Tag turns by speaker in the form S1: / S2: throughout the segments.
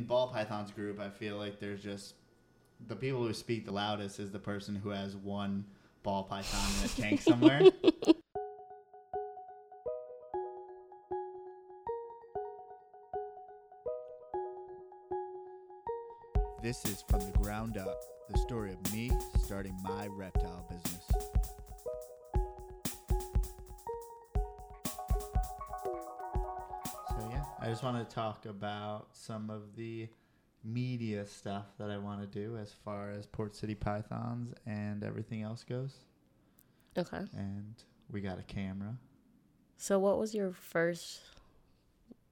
S1: in ball pythons group, I feel like there's just the people who speak the loudest is the person who has one ball python in a tank somewhere. This is from the ground up, the story of me starting my reptile business. I just want to talk about some of the media stuff that I want to do as far as Port City Pythons and everything else goes.
S2: Okay.
S1: And we got a camera.
S2: So what was your first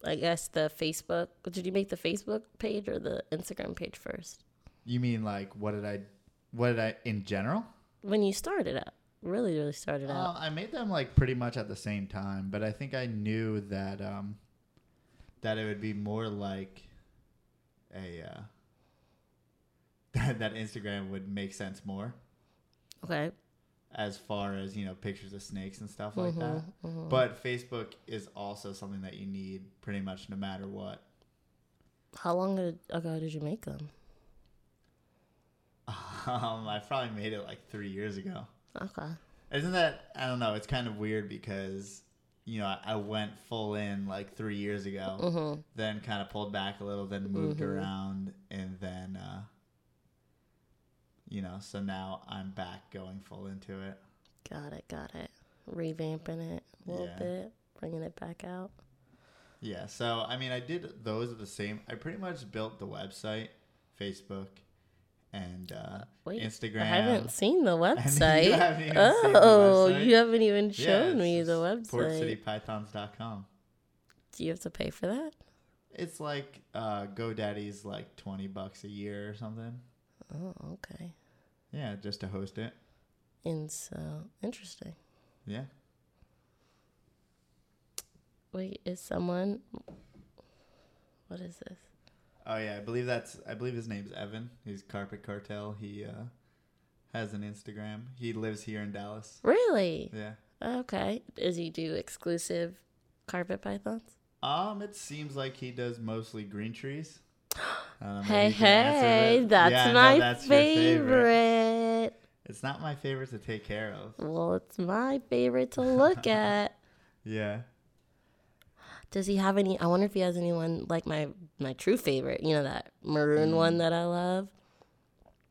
S2: I guess the Facebook did you make the Facebook page or the Instagram page first?
S1: You mean like what did I what did I in general?
S2: When you started out. Really, really started
S1: Uh,
S2: out.
S1: I made them like pretty much at the same time, but I think I knew that um that it would be more like a uh that, that Instagram would make sense more
S2: Okay.
S1: as far as, you know, pictures of snakes and stuff like that.
S2: Mhm, mhm.
S1: But Facebook is also something that you need pretty much no matter what.
S2: How long ago did you make them?
S1: Um, I probably made it like three years ago.
S2: Okay.
S1: Isn't that I don't know? It's kind of weird because you know I, went full in like three years ago,
S2: Mhm.
S1: then kind of pulled back a little, then moved
S2: Mhm.
S1: around, and then uh, you know so now I'm back going full into it.
S2: Got it, got it. Revamping it a little
S1: Yeah.
S2: bit, bringing it back out.
S1: Yeah, so I mean I did those at the same. I pretty much built the website, Facebook, and uh,
S2: Wait,
S1: Instagram.
S2: I haven't seen the
S1: you
S2: website.
S1: haven't the
S2: oh,
S1: website?
S2: you haven't even shown
S1: it's
S2: me the website.
S1: PortCityPythons.com.
S2: Do you have to pay for that?
S1: It's like uh, GoDaddy's like twenty bucks a year or something.
S2: Oh, okay.
S1: Yeah, just to host it.
S2: And so interesting.
S1: Yeah.
S2: Wait, is someone? What is this?
S1: Oh yeah, I believe that's. I believe his name's Evan. He's Carpet Cartel. He uh, has an Instagram. He lives here in Dallas.
S2: Really?
S1: Yeah.
S2: Okay. Does he do exclusive carpet pythons?
S1: Um, it seems like he does mostly green trees. I don't know, maybe
S2: Hey,
S1: you can answer
S2: hey,
S1: that.
S2: that's
S1: Yeah,
S2: my
S1: that's your
S2: favorite.
S1: It's not my favorite to take care of.
S2: Well, it's my favorite to look at.
S1: Yeah.
S2: Does he have any? I wonder if he has anyone like my my true favorite. You know that maroon one
S1: Mm.
S2: that I love.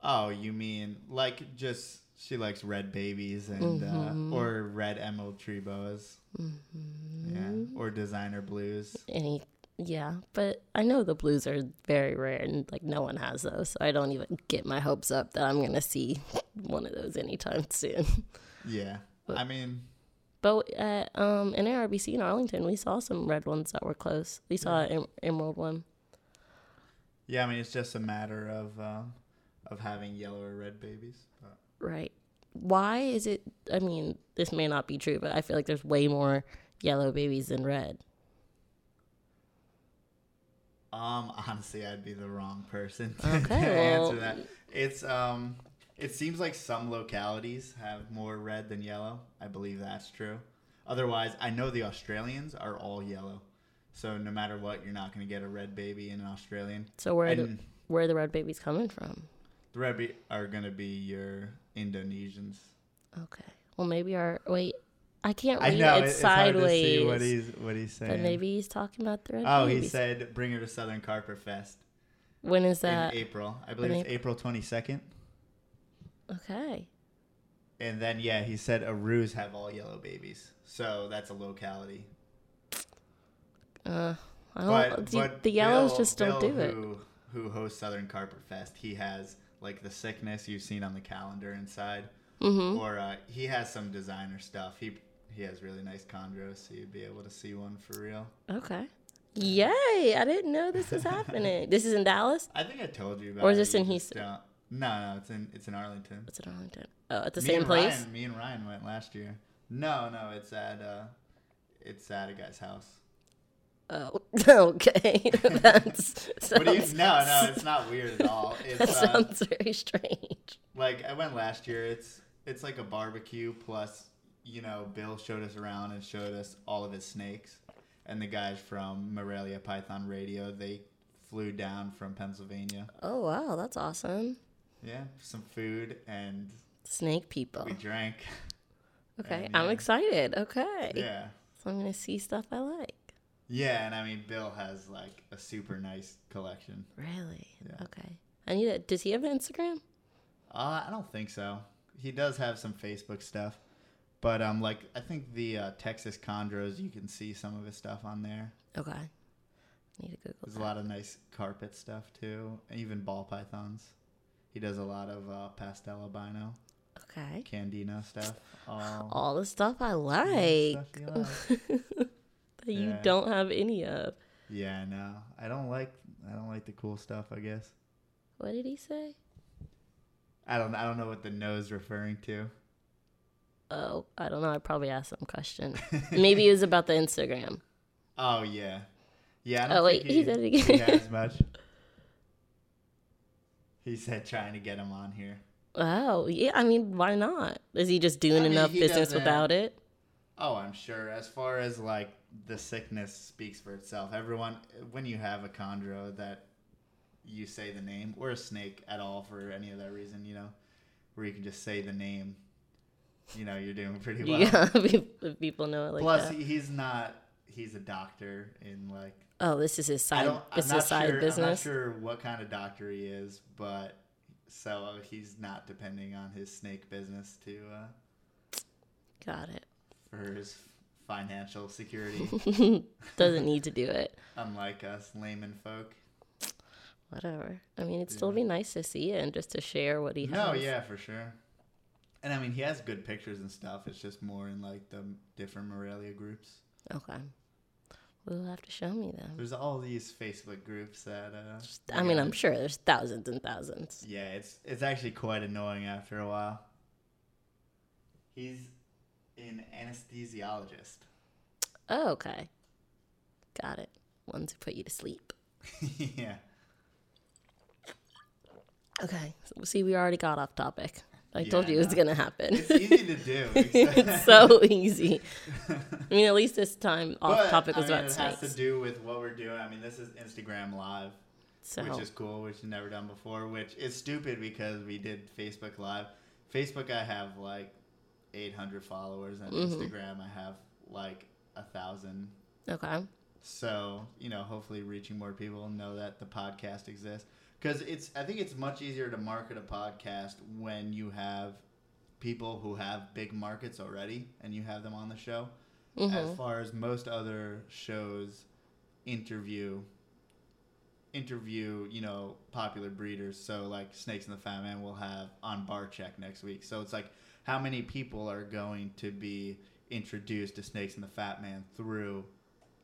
S1: Oh, you mean like just she likes red babies and
S2: Mhm.
S1: uh, or red emerald tree boas.
S2: Mm-hmm.
S1: Yeah, or designer blues.
S2: Any, yeah, but I know the blues are very rare and like no one has those, so I don't even get my hopes up that I'm gonna see one of those anytime soon.
S1: Yeah,
S2: But-
S1: I mean,
S2: But at um in ARBC in Arlington, we saw some red ones that were close. We saw an em- emerald one.
S1: yeah, I mean it's just a matter of um, of having yellow or red babies. But,
S2: Right. Why is it? I mean, this may not be true, but I feel like there's way more yellow babies than red.
S1: um, honestly, I'd be the wrong person to,
S2: Okay, well-
S1: answer that. It's um, it seems like some localities have more red than yellow. I believe that's true. Otherwise, I know the Australians are all yellow. So no matter what, you're not going to get a red baby in an Australian.
S2: So where are the where are the red babies coming from?
S1: the red be- are going to be your Indonesians.
S2: Okay. Well, maybe our wait. I can't
S1: I
S2: read
S1: know
S2: it.
S1: it-
S2: It's
S1: it's hard to
S2: sideways.
S1: see what he's what he's saying.
S2: but maybe he's talking about the red
S1: oh, he said bring her to Southern Carpet Fest
S2: when is that?
S1: in April. I believe
S2: in
S1: it's April twenty second.
S2: Okay.
S1: And then yeah, he said Arus have all yellow babies, so that's a locality.
S2: Uh, I don't.
S1: But,
S2: the,
S1: but
S2: the yellows
S1: Bill-
S2: just don't
S1: Bill
S2: do it.
S1: who, Who hosts Southern Carpet Fest? He has like the sickness you've seen on the calendar inside,
S2: Mm-hmm.
S1: or uh, he has some designer stuff. He he has really nice chondros, so you'd be able to see one for real.
S2: Okay. Yay! I didn't know this was happening. this is in Dallas.
S1: I think I told you about.
S2: Or is this in Houston?
S1: No, no, it's in it's in Arlington.
S2: It's in Arlington. Oh, at the
S1: me
S2: same place.
S1: Ryan, me and Ryan went last year. No, no, it's at uh, it's at a guy's house.
S2: Oh, okay. That's
S1: you?
S2: sounds,
S1: No, no, it's not weird at all.
S2: that
S1: It's uh,
S2: sounds very strange.
S1: like I went last year. It's it's like a barbecue plus you know Bill showed us around and showed us all of his snakes, and the guys from Morelia Python Radio they flew down from Pennsylvania.
S2: Oh wow, that's awesome.
S1: Yeah, some food and
S2: Snake people.
S1: we drank.
S2: Okay,
S1: and,
S2: I'm
S1: yeah.
S2: excited. Okay.
S1: Yeah.
S2: So I'm gonna see stuff I like.
S1: Yeah, and I mean Bill has like a super nice collection.
S2: Really?
S1: Yeah.
S2: Okay. I need it. Does he have an Instagram?
S1: Uh, I don't think so. He does have some Facebook stuff, but um, like I think the uh, Texas Chondros, you can see some of his stuff on there.
S2: Okay. Need to Google
S1: There's
S2: that.
S1: a lot of nice carpet stuff too, and even ball pythons. He does a lot of uh, pastel albino,
S2: Okay.
S1: candino stuff. All,
S2: All the stuff I like
S1: stuff you like.
S2: that you don't have any of.
S1: yeah, no, I don't like. I don't like the cool stuff. I guess
S2: What did he say?
S1: I don't. I don't know what the nose referring to.
S2: Oh, I don't know. I probably asked some question. Maybe it was about the Instagram.
S1: Oh yeah, yeah. I don't
S2: Oh, wait,
S1: think
S2: he said it
S1: he
S2: again.
S1: has much. He said trying to get him on here.
S2: Oh, yeah. I mean, why not? Is he just doing
S1: I mean,
S2: enough business without it?
S1: Oh, I'm sure. As far as like the sickness speaks for itself. Everyone, when you have a chondro that you say the name, or a snake at all for any of that reason, you know, where you can just say the name, you know, you're doing pretty well.
S2: yeah, people know it like
S1: Plus,
S2: that.
S1: he's not. He's a doctor in like.
S2: Oh, this is his
S1: I
S2: side.
S1: don't. I'm
S2: This is
S1: not
S2: side
S1: sure. I'm not sure what kind of doctor he is, but so he's not depending on his snake business to uh,
S2: Got it.
S1: for his financial security.
S2: Doesn't need to do it.
S1: unlike us layman folk.
S2: Whatever. I mean, it'd still
S1: Yeah.
S2: be nice to see it and just to share what he has.
S1: No, yeah, for sure. And I mean, he has good pictures and stuff. It's just more in like the different Morelia groups.
S2: Okay. We'll have to show me them.
S1: There's all these Facebook groups that. Uh,
S2: I mean. I'm sure there's thousands and thousands.
S1: Yeah, it's it's actually quite annoying after a while. He's an anesthesiologist.
S2: Oh, okay. Got it. Ones who put you to sleep.
S1: yeah.
S2: Okay. So, see, we already got off topic. I told you it was to happen.
S1: It's easy to do.
S2: it's so easy. I mean, at least this time off
S1: But,
S2: topic was
S1: I mean,
S2: about
S1: it has
S2: snakes.
S1: to do with what we're doing. I mean, this is Instagram Live.
S2: So,
S1: which is cool, which we've never done before. Which is stupid because we did Facebook Live. Facebook, I have like 800 followers, and
S2: Mhm.
S1: Instagram, I have like a thousand.
S2: okay.
S1: So you know, hopefully, reaching more people know that the podcast exists. Because it's, I think it's much easier to market a podcast when you have people who have big markets already, and you have them on the show.
S2: Hmm
S1: as far as most other shows interview interview you know popular breeders. So like snakes and the fat man will have on Barczyk next week. So it's like how many people are going to be introduced to snakes and the fat man through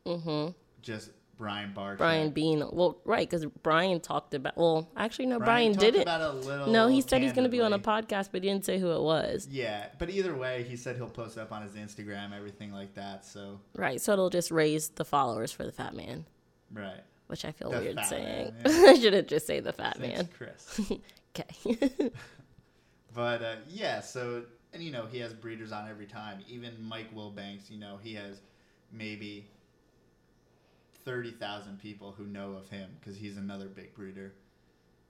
S2: hmm
S1: just brian bar
S2: Brian Bean. Well, right, because Brian talked about. Well, actually, no, Brian,
S1: talked
S2: didn't.
S1: about it a little
S2: No, he said he's going to be on a podcast, but he didn't say who it was.
S1: yeah but either way he said he'll post up on his instagram everything like that so
S2: Right, so it'll just raise the followers for the Fat Man,
S1: right
S2: which I feel
S1: The
S2: weird saying.
S1: Man,
S2: I shouldn't just say the Fat
S1: Thanks,
S2: Man.
S1: chris
S2: Okay.
S1: But uh, yeah, so and you know he has breeders on every time. Even Mike Wilbanks, you know, he has maybe thirty thousand people who know of him because he's another big breeder.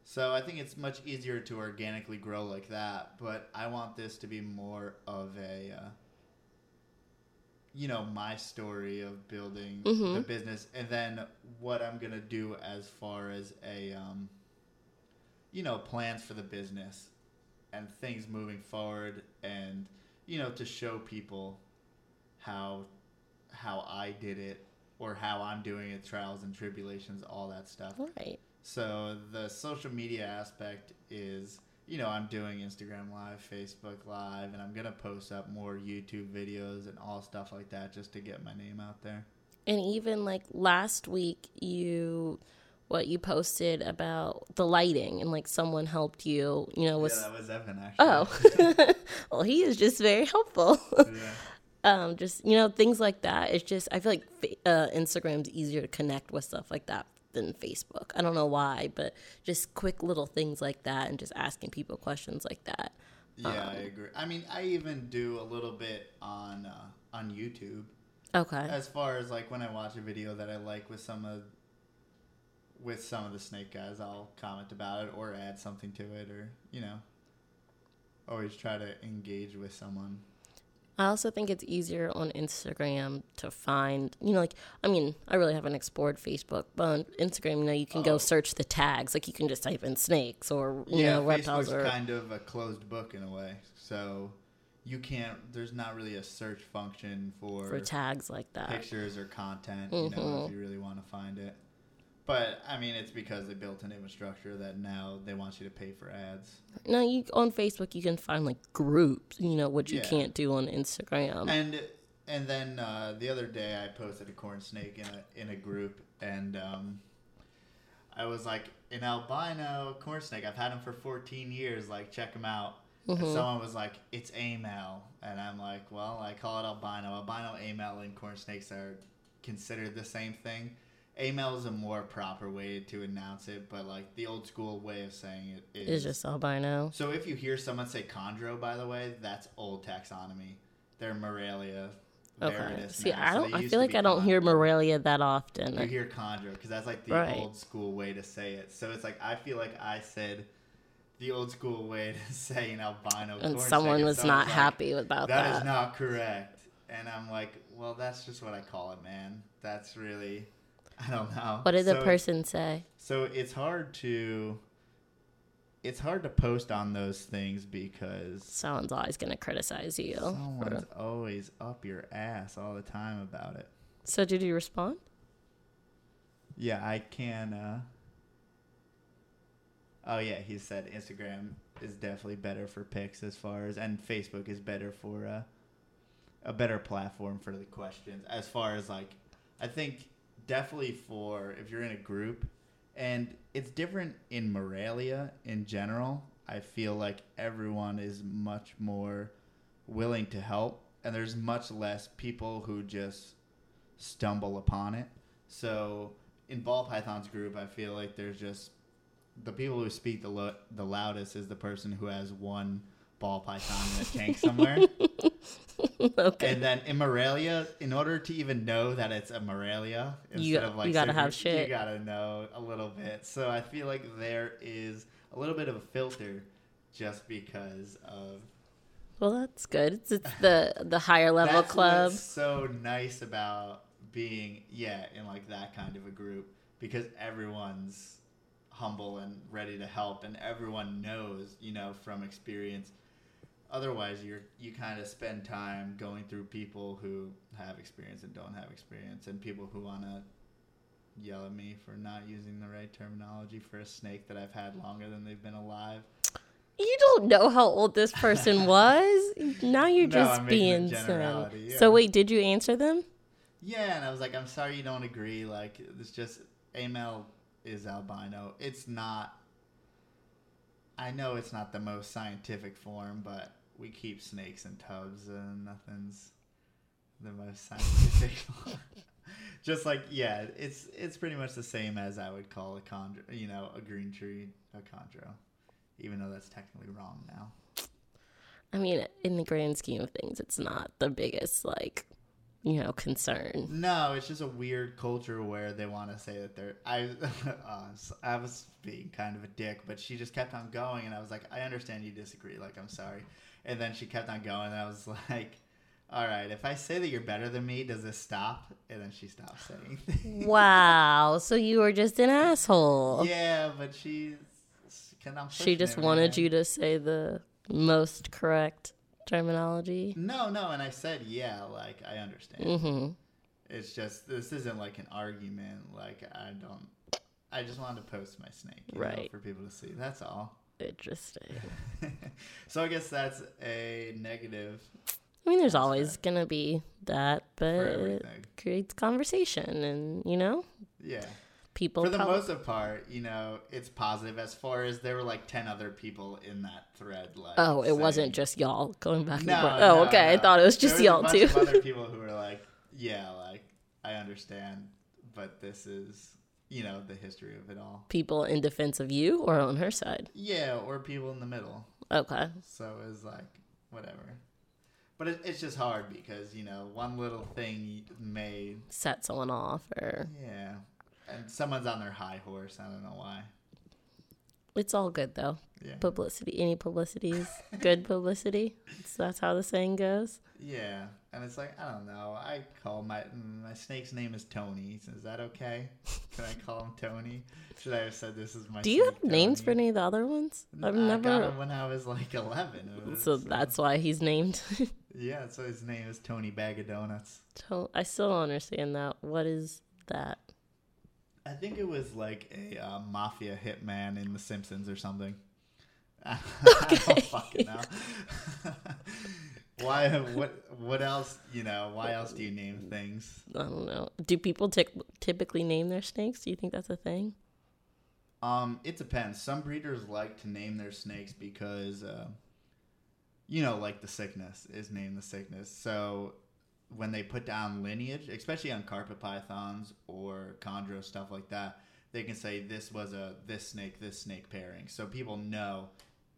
S1: So I think it's much easier to organically grow like that. But I want this to be more of a, uh, you know, my story of building the
S2: Mhm.
S1: business, and then what I'm gonna do as far as a, um, you know, plans for the business and things moving forward, and you know, to show people how how I did it or how I'm doing it, trials and tribulations, all that stuff.
S2: right.
S1: So the social media aspect is, you know, I'm doing Instagram Live, Facebook Live, and I'm gonna post up more YouTube videos and all stuff like that just to get my name out there.
S2: And even like last week, you what you posted about the lighting and like someone helped you. You know, was
S1: yeah, that was Evan actually.
S2: oh, well, he is just very helpful.
S1: yeah.
S2: Um, just you know things like that. It's just I feel like uh, Instagram's easier to connect with stuff like that than Facebook. I don't know why, but just quick little things like that and just asking people questions like that.
S1: Yeah, I
S2: Um,
S1: agree. I mean, I even do a little bit on uh, on YouTube
S2: Okay.
S1: as far as like when I watch a video that I like with some of with some of the snake guys, I'll comment about it or add something to it, or you know, always try to engage with someone.
S2: I also think it's easier on Instagram to find, you know, like, I mean, I really haven't explored Facebook, but on Instagram, you know, you can
S1: Oh.
S2: go search the tags. Like, you can just type in snakes or, you
S1: yeah,
S2: know, reptiles
S1: Facebook's
S2: or.
S1: kind of a closed book in a way, so you can't. There's not really a search function for,
S2: for tags like that.
S1: pictures or content. You know, if mm-hmm. you really want to find it. But I mean, it's because they built an infrastructure that now they want you to pay for ads.
S2: No, you on Facebook you can find like groups, you know, what you
S1: Yeah.
S2: can't do on Instagram.
S1: And and then uh, the other day I posted a corn snake in a in a group, and um, I was like, an albino corn snake. I've had him for 14 years. Like, check him out. And someone was like, it's AML, and I'm like, well, I call it albino. Albino, AML, and corn snakes are considered the same thing. AML is a more proper way to announce it, but like the old school way of saying it is
S2: it's just albino.
S1: so if you hear someone say chondro, by the way, that's old taxonomy. They're Morelia.
S2: Okay. See,
S1: now,
S2: I don't.
S1: they
S2: I feel like I don't hear. Morelia that often.
S1: You hear chondro because that's like the
S2: Right.
S1: old school way to say it. So it's like I feel like I said the old school way to say an albino.
S2: and someone was
S1: and
S2: not
S1: like,
S2: happy about
S1: That
S2: that.
S1: is not correct. And I'm like, well, that's just what I call it, man. That's really, I don't know.
S2: what did the
S1: So-
S2: person say?
S1: So it's hard to it's hard to post on those things because
S2: Someone's always gonna criticize you.
S1: someone's
S2: for-
S1: always up your ass all the time about it.
S2: So did you respond?
S1: Yeah, I can uh Oh yeah, he said Instagram is definitely better for pics as far as and Facebook is better for uh a better platform for the questions as far as like I think definitely for if you're in a group and it's different in Morelia in general. I feel like everyone is much more willing to help and there's much less people who just stumble upon it. So in ball pythons group, I feel like there's just the people who speak the lo- the loudest is the person who has one ball python in a tank somewhere.
S2: okay.
S1: And then in Morelia, in order to even know that it's a Morelia, instead
S2: You-
S1: of like
S2: you gotta
S1: super-
S2: have shit.
S1: You gotta know a little bit. So I feel like there is a little bit of a filter, just because of
S2: Well, that's good. It's, it's the the higher level
S1: That's
S2: club.
S1: What's so nice about being yeah in like that kind of a group because everyone's humble and ready to help and everyone knows you know from experience otherwise you're you kind of spend time going through people who have experience and don't have experience and people who want to yell at me for not using the right terminology for a snake that I've had longer than they've been alive
S2: You don't know how old this person was. Now you're
S1: No,
S2: just
S1: I'm
S2: being
S1: generality, yeah.
S2: So wait, did you answer them?
S1: Yeah, and I was like, I'm sorry you don't agree. Like, it's just AML is albino. It's not. I know it's not the most scientific form, but we keep snakes in tubs, and nothing's the most scientific. Just like yeah, it's it's pretty much the same as I would call a chondro, you know, a green tree a chondro, even though that's technically wrong now.
S2: I mean, in the grand scheme of things, it's not the biggest like, you know, concern.
S1: No, it's just a weird culture where they want to say that they're. I, uh, I was being kind of a dick, but she just kept on going, and I was like, I understand you disagree. Like, I'm sorry. And then she kept on going, and I was like, All right, if I say that you're better than me, does this stop? And then she stopped saying. things.
S2: wow. So you were just an asshole.
S1: yeah, but she's. Can I'm
S2: She just
S1: it,
S2: wanted
S1: man.
S2: you to say the most correct terminology.
S1: No, no, and I said yeah, like I understand.
S2: Mm-hmm.
S1: It's just this isn't like an argument. Like I don't. I just wanted to post my snake, you know,
S2: Right.
S1: for people to see. That's all.
S2: Interesting.
S1: so I guess that's a negative
S2: I mean, there's always gonna be that, but it creates conversation, and you know,
S1: Yeah.
S2: people.
S1: For the most part, you know, it's positive as far as there were like ten other people in that thread. Like,
S2: Oh, it
S1: saying-
S2: wasn't just y'all going back and
S1: No,
S2: forth.
S1: no,
S2: Oh, okay. I thought it was
S1: There
S2: just
S1: was a
S2: y'all
S1: bunch
S2: too.
S1: Of other people who were like, yeah, like I understand, but this is you know the history of it all.
S2: people in defense of you or on her side.
S1: Yeah, or people in the middle.
S2: Okay.
S1: So it's like, whatever. But it, it's just hard because, you know, one little thing may,
S2: Set someone off or
S1: yeah. And someone's on their high horse. I don't know why.
S2: It's all good though.
S1: Yeah.
S2: Publicity, any publicity is good publicity. So that's how the saying goes.
S1: Yeah, and it's like I don't know. I call my my snake's name is Tony. Is that okay? Can I call him Tony? Should I have said this is my?
S2: Do you have names for any of the other ones? I've
S1: I got
S2: never.
S1: him when I was like eleven. Was-
S2: So that's why he's named.
S1: yeah. So his name is Tony Bag of Donuts.
S2: To- I still don't understand that. What is that?
S1: I think it was like a uh, mafia hitman in The Simpsons or something. I don't fucking know. why? What? What else? You know? Why else do you name things?
S2: I don't know. Do people tic- typically name their snakes? Do you think that's a thing?
S1: Um, it depends. Some breeders like to name their snakes because, uh, you know, like the sickness is named the sickness. So when they put down lineage, especially on carpet pythons or chondro stuff like that, they can say this was a this snake this snake pairing. So people know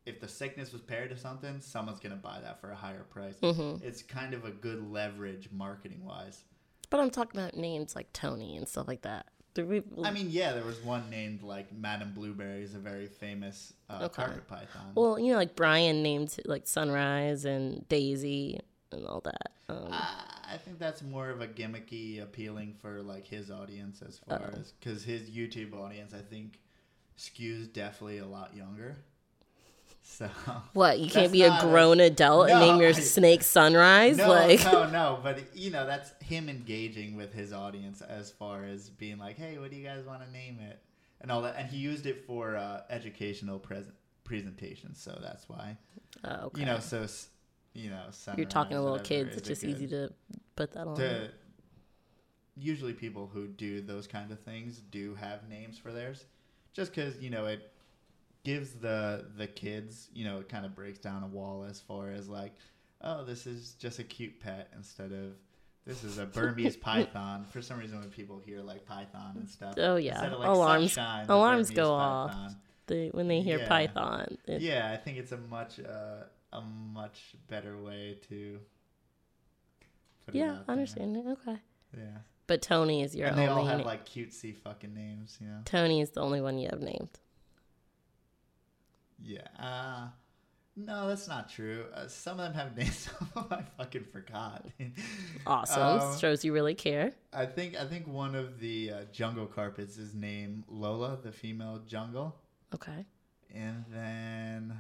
S1: if the sickness was paired to something, someone's gonna buy that for a higher price.
S2: Mm-hmm.
S1: It's kind of a good leverage marketing wise.
S2: But I'm talking about names like Tony and stuff like that. We?
S1: I mean, yeah, there was one named like Madame Blueberry is a very famous uh,
S2: Okay.
S1: carpet python.
S2: well, you know, like Brian named like Sunrise and Daisy and all that. Um,
S1: I I think that's more of a gimmicky appealing for like his audience as far
S2: Oh.
S1: as because his YouTube audience I think skews definitely a lot younger. So
S2: what? You can't be a
S1: not a-
S2: grown adult and name your
S1: I-
S2: snake Sunrise?
S1: no,
S2: like,
S1: no, no, but you know that's him engaging with his audience as far as being like, hey, what do you guys want to name it and all that, and he used it for uh, educational present presentations, so that's why
S2: oh, okay.
S1: you know so. You know,
S2: you're talking to little kids. It's just
S1: good-
S2: easy to put that on.
S1: to usually people who do those kind of things do have names for theirs just because you know it gives the the kids you know it kind of breaks down a wall as far as like oh this is just a cute pet instead of this is a burmese python for some reason when people hear like python and stuff
S2: Oh, yeah.
S1: of, like,
S2: Alarms-
S1: sunshine,
S2: alarms
S1: Burmese
S2: go off.
S1: python.
S2: They, when they hear
S1: Yeah.
S2: Python, it-
S1: yeah i think it's a much uh, a much better way to put it
S2: yeah,
S1: out
S2: I
S1: there.
S2: understand it. Okay,
S1: yeah
S2: but Tony is your
S1: and they
S2: only.
S1: all have
S2: na-
S1: like cutesy fucking names, you know.
S2: Tony is the only one you have named.
S1: Yeah. Uh, no, that's not true. Uh, some of them have names. Some of them I fucking forgot.
S2: Awesome.
S1: Um,
S2: Shows you really care.
S1: I think I think one of the uh, jungle carpets is named Lola, the female jungle,
S2: Okay.
S1: and then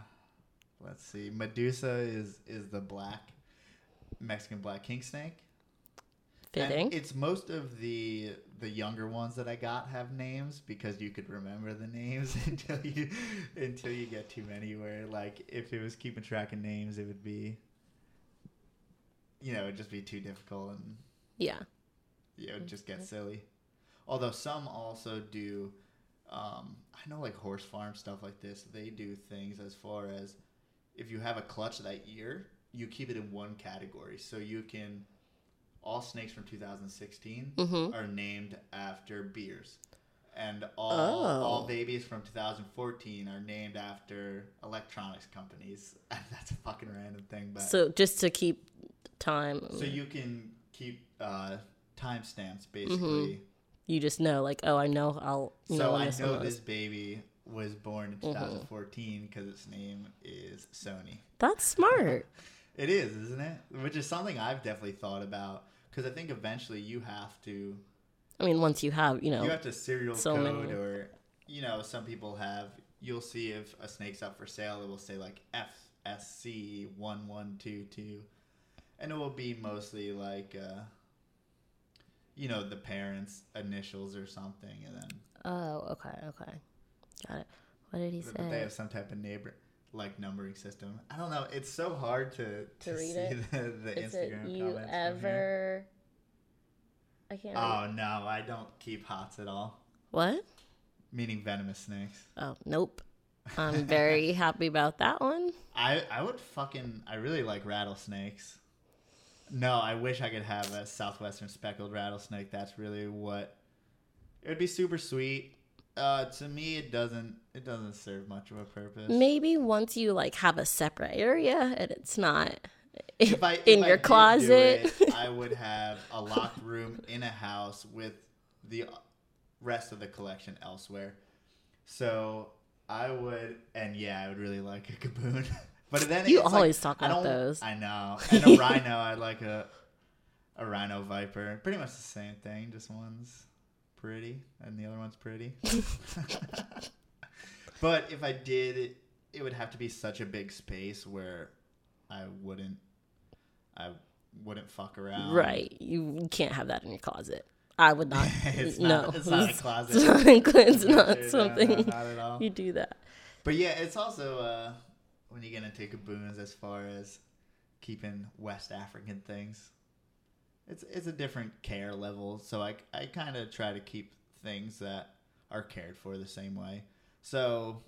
S1: let's see, Medusa is is the black Mexican black king snake. And it's most of the the younger ones that I got have names because you could remember the names until you until you get too many. Where like if it was keeping track of names, it would be you know it'd just be too difficult and
S2: yeah.
S1: yeah, it would just get silly. Although some also do, um, I know like horse farm stuff like this. They do things as far as if you have a clutch that year, you keep it in one category, so you can. All snakes from 2016
S2: Mhm.
S1: are named after beers, and all
S2: Oh.
S1: all babies from 2014 are named after electronics companies. That's a fucking random thing, but
S2: So just to keep time,
S1: so you can keep uh, timestamps basically.
S2: you just know, like, oh, I know I'll
S1: So
S2: when
S1: I know this baby was born in
S2: Mhm.
S1: 2014 because its name is Sony.
S2: That's smart.
S1: It is, isn't it? Which is something I've definitely thought about because I think eventually you have to
S2: I mean, once you have, you know,
S1: you have to serial
S2: so
S1: code
S2: many.
S1: or you know some people have. You'll see if a snake's up for sale, it will say like FSC one one two two, and it will be mostly like. Uh, you know the parents' initials or something, and then
S2: oh, okay, okay, got it. What did he say?
S1: But they have some type of neighbor like numbering system. I don't know. It's so hard to to,
S2: read
S1: see
S2: it?
S1: the, the
S2: Is it you
S1: comments.
S2: ever? I can't. Oh, read.
S1: Oh no, I don't keep hots at all.
S2: What?
S1: Meaning venomous snakes.
S2: Oh, nope. I'm very happy about that one.
S1: I I would fucking I really like rattlesnakes. No, I wish I could have a southwestern speckled rattlesnake. That's really what it would be super sweet. Uh, to me, it doesn't it doesn't serve much of a purpose.
S2: Maybe once you like have a separate area and it's not
S1: if I, if
S2: in
S1: I
S2: your
S1: do
S2: closet.
S1: it, I would have a locked room in a house with the rest of the collection elsewhere. So I would, and yeah, I would really like a Gaboon. but then
S2: You
S1: it's like,
S2: always talk about
S1: don't-
S2: those.
S1: I know, and a rhino. I like a a rhino viper. Pretty much the same thing. Just one's pretty, and the other one's pretty. but if I did, it, it would have to be such a big space where I wouldn't, I wouldn't fuck around.
S2: Right. You, can't have that in your closet. I would not.
S1: It's
S2: no.
S1: not- it's not a closet.
S2: It's not, it's
S1: No,
S2: not something
S1: no, not at all.
S2: you do that.
S1: But yeah, it's also uh, when you're gonna take a gaboons as far as keeping West African things. It's it's a different care level, so I I kind of try to keep things that are cared for the same way. So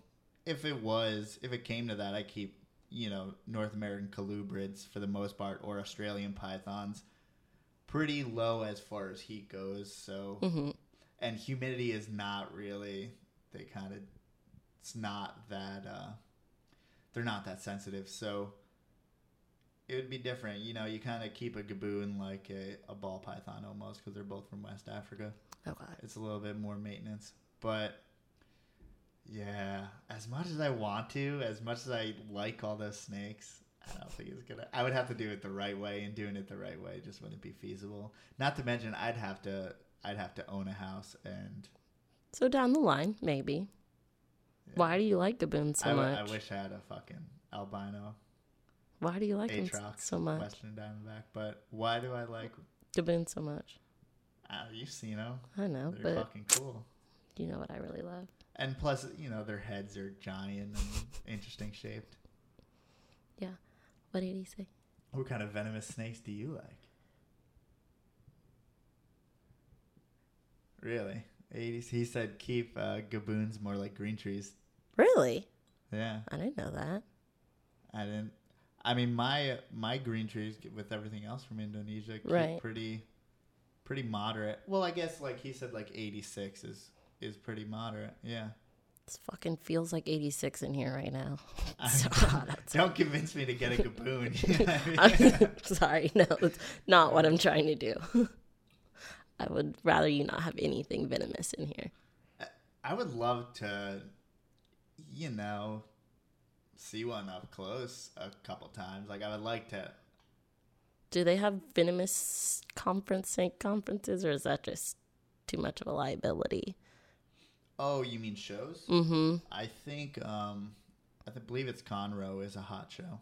S1: if it was if it came to that, I keep you know North American colubrids for the most part or Australian pythons pretty low as far as heat goes. So
S2: hmm
S1: and humidity is not really they kind of it's not that uh they're not that sensitive so it would be different you know you kind of keep a gaboon like a, a ball python almost because they're both from west africa oh,
S2: Okay.
S1: it's a little bit more maintenance but yeah as much as i want to as much as i like all those snakes i don't think it's gonna i would have to do it the right way and doing it the right way just wouldn't be feasible not to mention i'd have to i'd have to own a house and
S2: So down the line, maybe.
S1: Yeah.
S2: Why do you like gaboons so
S1: I,
S2: much?
S1: I wish I had a fucking albino
S2: Why do you like them
S1: Atrox
S2: so much?
S1: Western Diamondback. But why do I like?
S2: Gaboons so much.
S1: Uh, you've seen them.
S2: I know,
S1: They're
S2: but
S1: fucking cool.
S2: Do you know what I really love?
S1: And plus, you know, their heads are giant and interesting shaped. Yeah.
S2: What did he say?
S1: What kind of venomous snakes do you like? Really? 80s. He said keep uh, gaboons more like green trees.
S2: Really?
S1: Yeah,
S2: I didn't know that.
S1: I didn't. I mean, my my green trees with everything else from Indonesia keep
S2: Right.
S1: pretty pretty moderate. Well, I guess like he said, like 86 is is pretty moderate. Yeah.
S2: This fucking feels like 86 in here right now. So hot outside.
S1: Don't convince me to get a gaboon. You know what I mean?
S2: I'm sorry, no, it's not what I'm trying to do. I would rather you not have anything venomous in here.
S1: I would love to, you know, see one up close a couple times. Like I would like to.
S2: Do they have venomous conference snake conferences, or is that just too much of a liability?
S1: Oh, you mean shows?
S2: Mm-hmm.
S1: I think um, I th- believe it's Conroe is a hot show,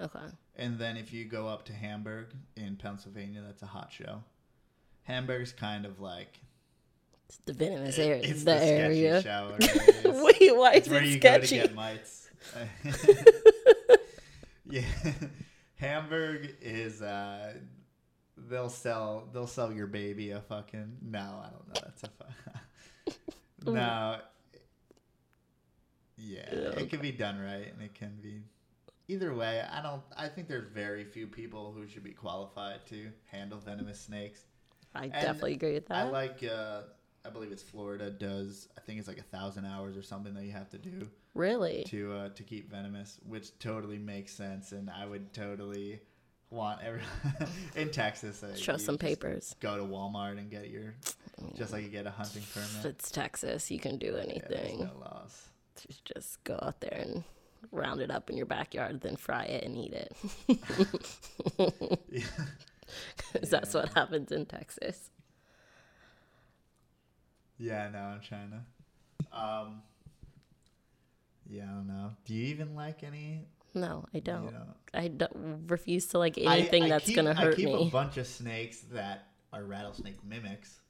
S2: Okay.
S1: and then if you go up to Hamburg in Pennsylvania, that's a hot show. Hamburg's kind of like
S2: It's the venomous
S1: it-
S2: area.
S1: it's
S2: the,
S1: the,
S2: area.
S1: show.
S2: Wait, why
S1: it's
S2: is it sketchy?
S1: Go to get mites. yeah, Hamburg is. Uh, they'll sell. They'll sell your baby a fucking. No, I don't know. That's a. Fu- no. Yeah, it can be done right, and it can be. Either way, I don't. I think there's very few people who should be qualified to handle venomous snakes.
S2: I definitely agree with that.
S1: I like. Uh, I believe it's Florida does. I think it's like a thousand hours or something that you have to do
S2: really?
S1: to uh, to keep venomous, which totally makes sense, and I would totally want every in Texas. Uh,
S2: Show some papers.
S1: Go to Walmart and get your just like you get a hunting permit.
S2: it's Texas, you can do
S1: Yeah,
S2: anything.
S1: no laws.
S2: Just- go out there and round it up in your backyard, then fry it and eat it.
S1: Yeah.
S2: 'Cause that's what happens in Texas.
S1: yeah, no, I'm trying to. Um. Yeah, I don't know. Do you even like any?
S2: No, I don't.
S1: You know,
S2: I don't refuse to like anything
S1: I
S2: that's
S1: keep-
S2: gonna hurt me.
S1: I keep
S2: me.
S1: a bunch of snakes that are rattlesnake mimics.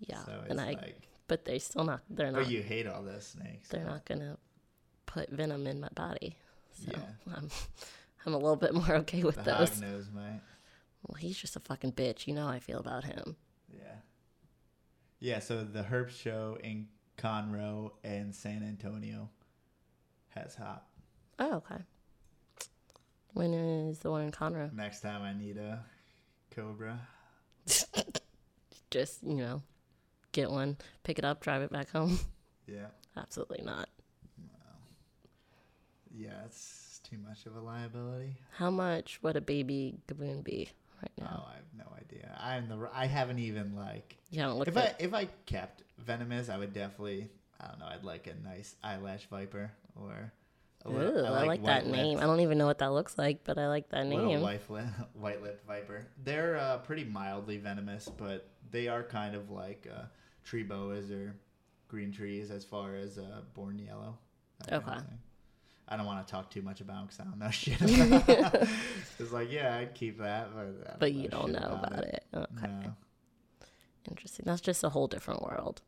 S2: yeah,
S1: so it's
S2: and I,
S1: like,
S2: but they're still not. They're not.
S1: but you hate all those snakes.
S2: they're
S1: so-
S2: not gonna put venom in my body. So
S1: Yeah.
S2: I'm, I'm a little bit more okay with
S1: The
S2: those.
S1: hog nose, mate.
S2: Well, he's just a fucking bitch. You know how I feel about him.
S1: Yeah. Yeah, so the Herp Show in Conroe and San Antonio has hot.
S2: Oh, okay. When is the one in Conroe?
S1: Next time I need a Cobra.
S2: Just you know, get one, pick it up, drive it back home.
S1: Yeah.
S2: Absolutely not.
S1: Yeah, it's too much of a liability.
S2: How much would a baby gaboon be right now.
S1: Oh, I have no idea. I'm the. I haven't even like.
S2: You haven't looked
S1: If I
S2: at.
S1: if I kept venomous, I would definitely. I don't know. I'd like a nice eyelash viper or. a
S2: Ooh,
S1: little-
S2: I like, that
S1: white-lipped-
S2: name. I don't even know what that looks like, but I like that name.
S1: white white lipped viper. They're uh, pretty mildly venomous, but they are kind of like uh, tree boas or green trees as far as uh, born yellow. that kind of
S2: Okay.
S1: I don't want to talk too much about because I don't know shit about it. It's like, yeah, I'd keep that, but I
S2: But you don't know about it. Okay.
S1: No.
S2: Interesting. That's just a whole different world.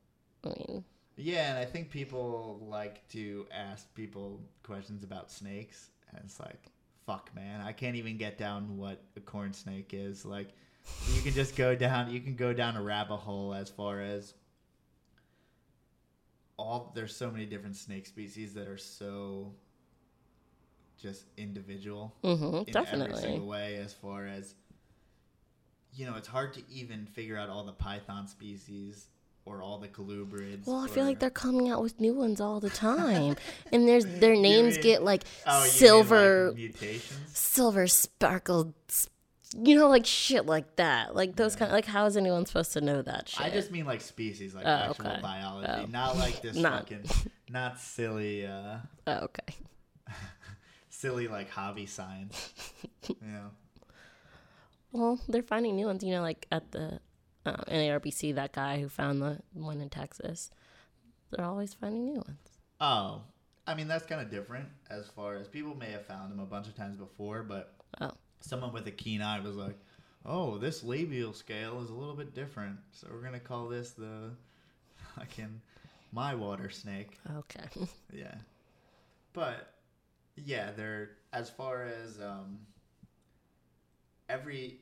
S2: I mean,
S1: Yeah, and I think people like to ask people questions about snakes, and it's like, fuck, man, I can't even get down what a corn snake is. Like, you can just go down, you can go down a rabbit hole as far as all. There's so many different snake species that are so just individual
S2: hmm
S1: in every
S2: definitely.
S1: single way as far as you know it's hard to even figure out all the python species or all the colubrids
S2: Well, I feel
S1: or-
S2: like they're coming out with new ones all the time, and there's their names
S1: mean-
S2: get like
S1: Oh, you mean, like,
S2: silver,
S1: mutations
S2: silver sparkled, you know, like shit like that. Like those kind. Like, how is anyone supposed to know that shit?
S1: i just mean like species like
S2: Oh,
S1: actual
S2: okay.
S1: biology
S2: Oh.
S1: not like this
S2: Not-
S1: fucking not silly uh
S2: oh, okay.
S1: silly like hobby science you know
S2: Well, they're finding new ones. You know, like at the uh, NARBC, that guy who found the one in Texas. They're always finding new ones.
S1: oh i mean that's kind of different as far as people may have found them a bunch of times before but
S2: Oh,
S1: someone with a keen eye was like, "Oh, this labial scale is a little bit different, so we're gonna call this the fucking my water snake."
S2: okay.
S1: Yeah, but yeah, they're as far as um, every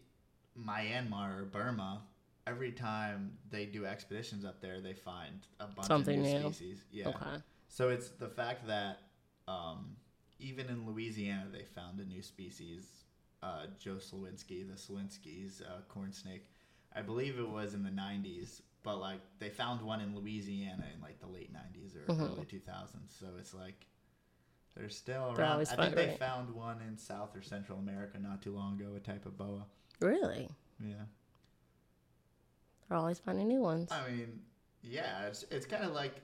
S1: Myanmar or Burma. Every time they do expeditions up there, they find a bunch
S2: Something
S1: of new,
S2: new.
S1: species. Yeah.
S2: Okay.
S1: So it's the fact that um, even in Louisiana, they found a new species, uh, Joe Slowinski, the Slowinski's uh, corn snake. I believe it was in the 90s, but like they found one in Louisiana in like the late 90s or
S2: Mhm.
S1: early 2000s. So it's like they're still
S2: They're
S1: around. I think they
S2: right.
S1: found one in South or Central America not too long ago, a type of boa.
S2: Really?
S1: Yeah.
S2: They're always finding new ones.
S1: I mean, yeah, it's it's kind of like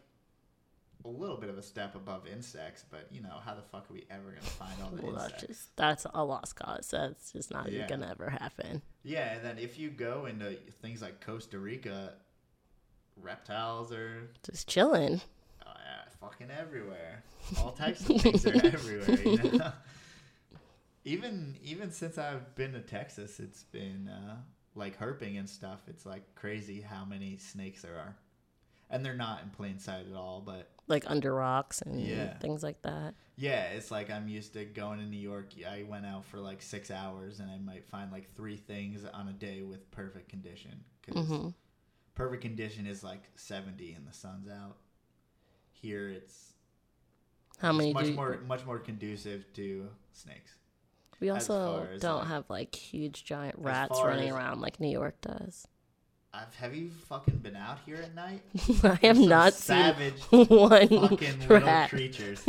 S1: a little bit of a step above insects, but you know, how the fuck are we ever gonna find all the
S2: Well, that's just that's a lost cause. That's just not
S1: Yeah.
S2: gonna ever happen.
S1: Yeah, and then if you go into things like Costa Rica, reptiles are
S2: Just chilling.
S1: uh, fucking everywhere. All types of things are everywhere. You know? even even since I've been to Texas, it's been uh, like herping and stuff. It's like crazy how many snakes there are, and they're not in plain sight at all. But
S2: Like under rocks and
S1: Yeah.
S2: things like that.
S1: yeah, it's like I'm used to going to New York. I went out for like six hours, and I might find like three things on a day with perfect condition. 'Cause
S2: hmm
S1: perfect condition is like 70 and the sun's out. Here it's
S2: How many
S1: much
S2: you-
S1: more much more conducive to snakes.
S2: We also don't
S1: like-
S2: have like huge giant rats running around like New York does.
S1: I've, have you fucking been out here at night?
S2: I have not
S1: savage
S2: seen one
S1: fucking little
S2: rat.
S1: creatures.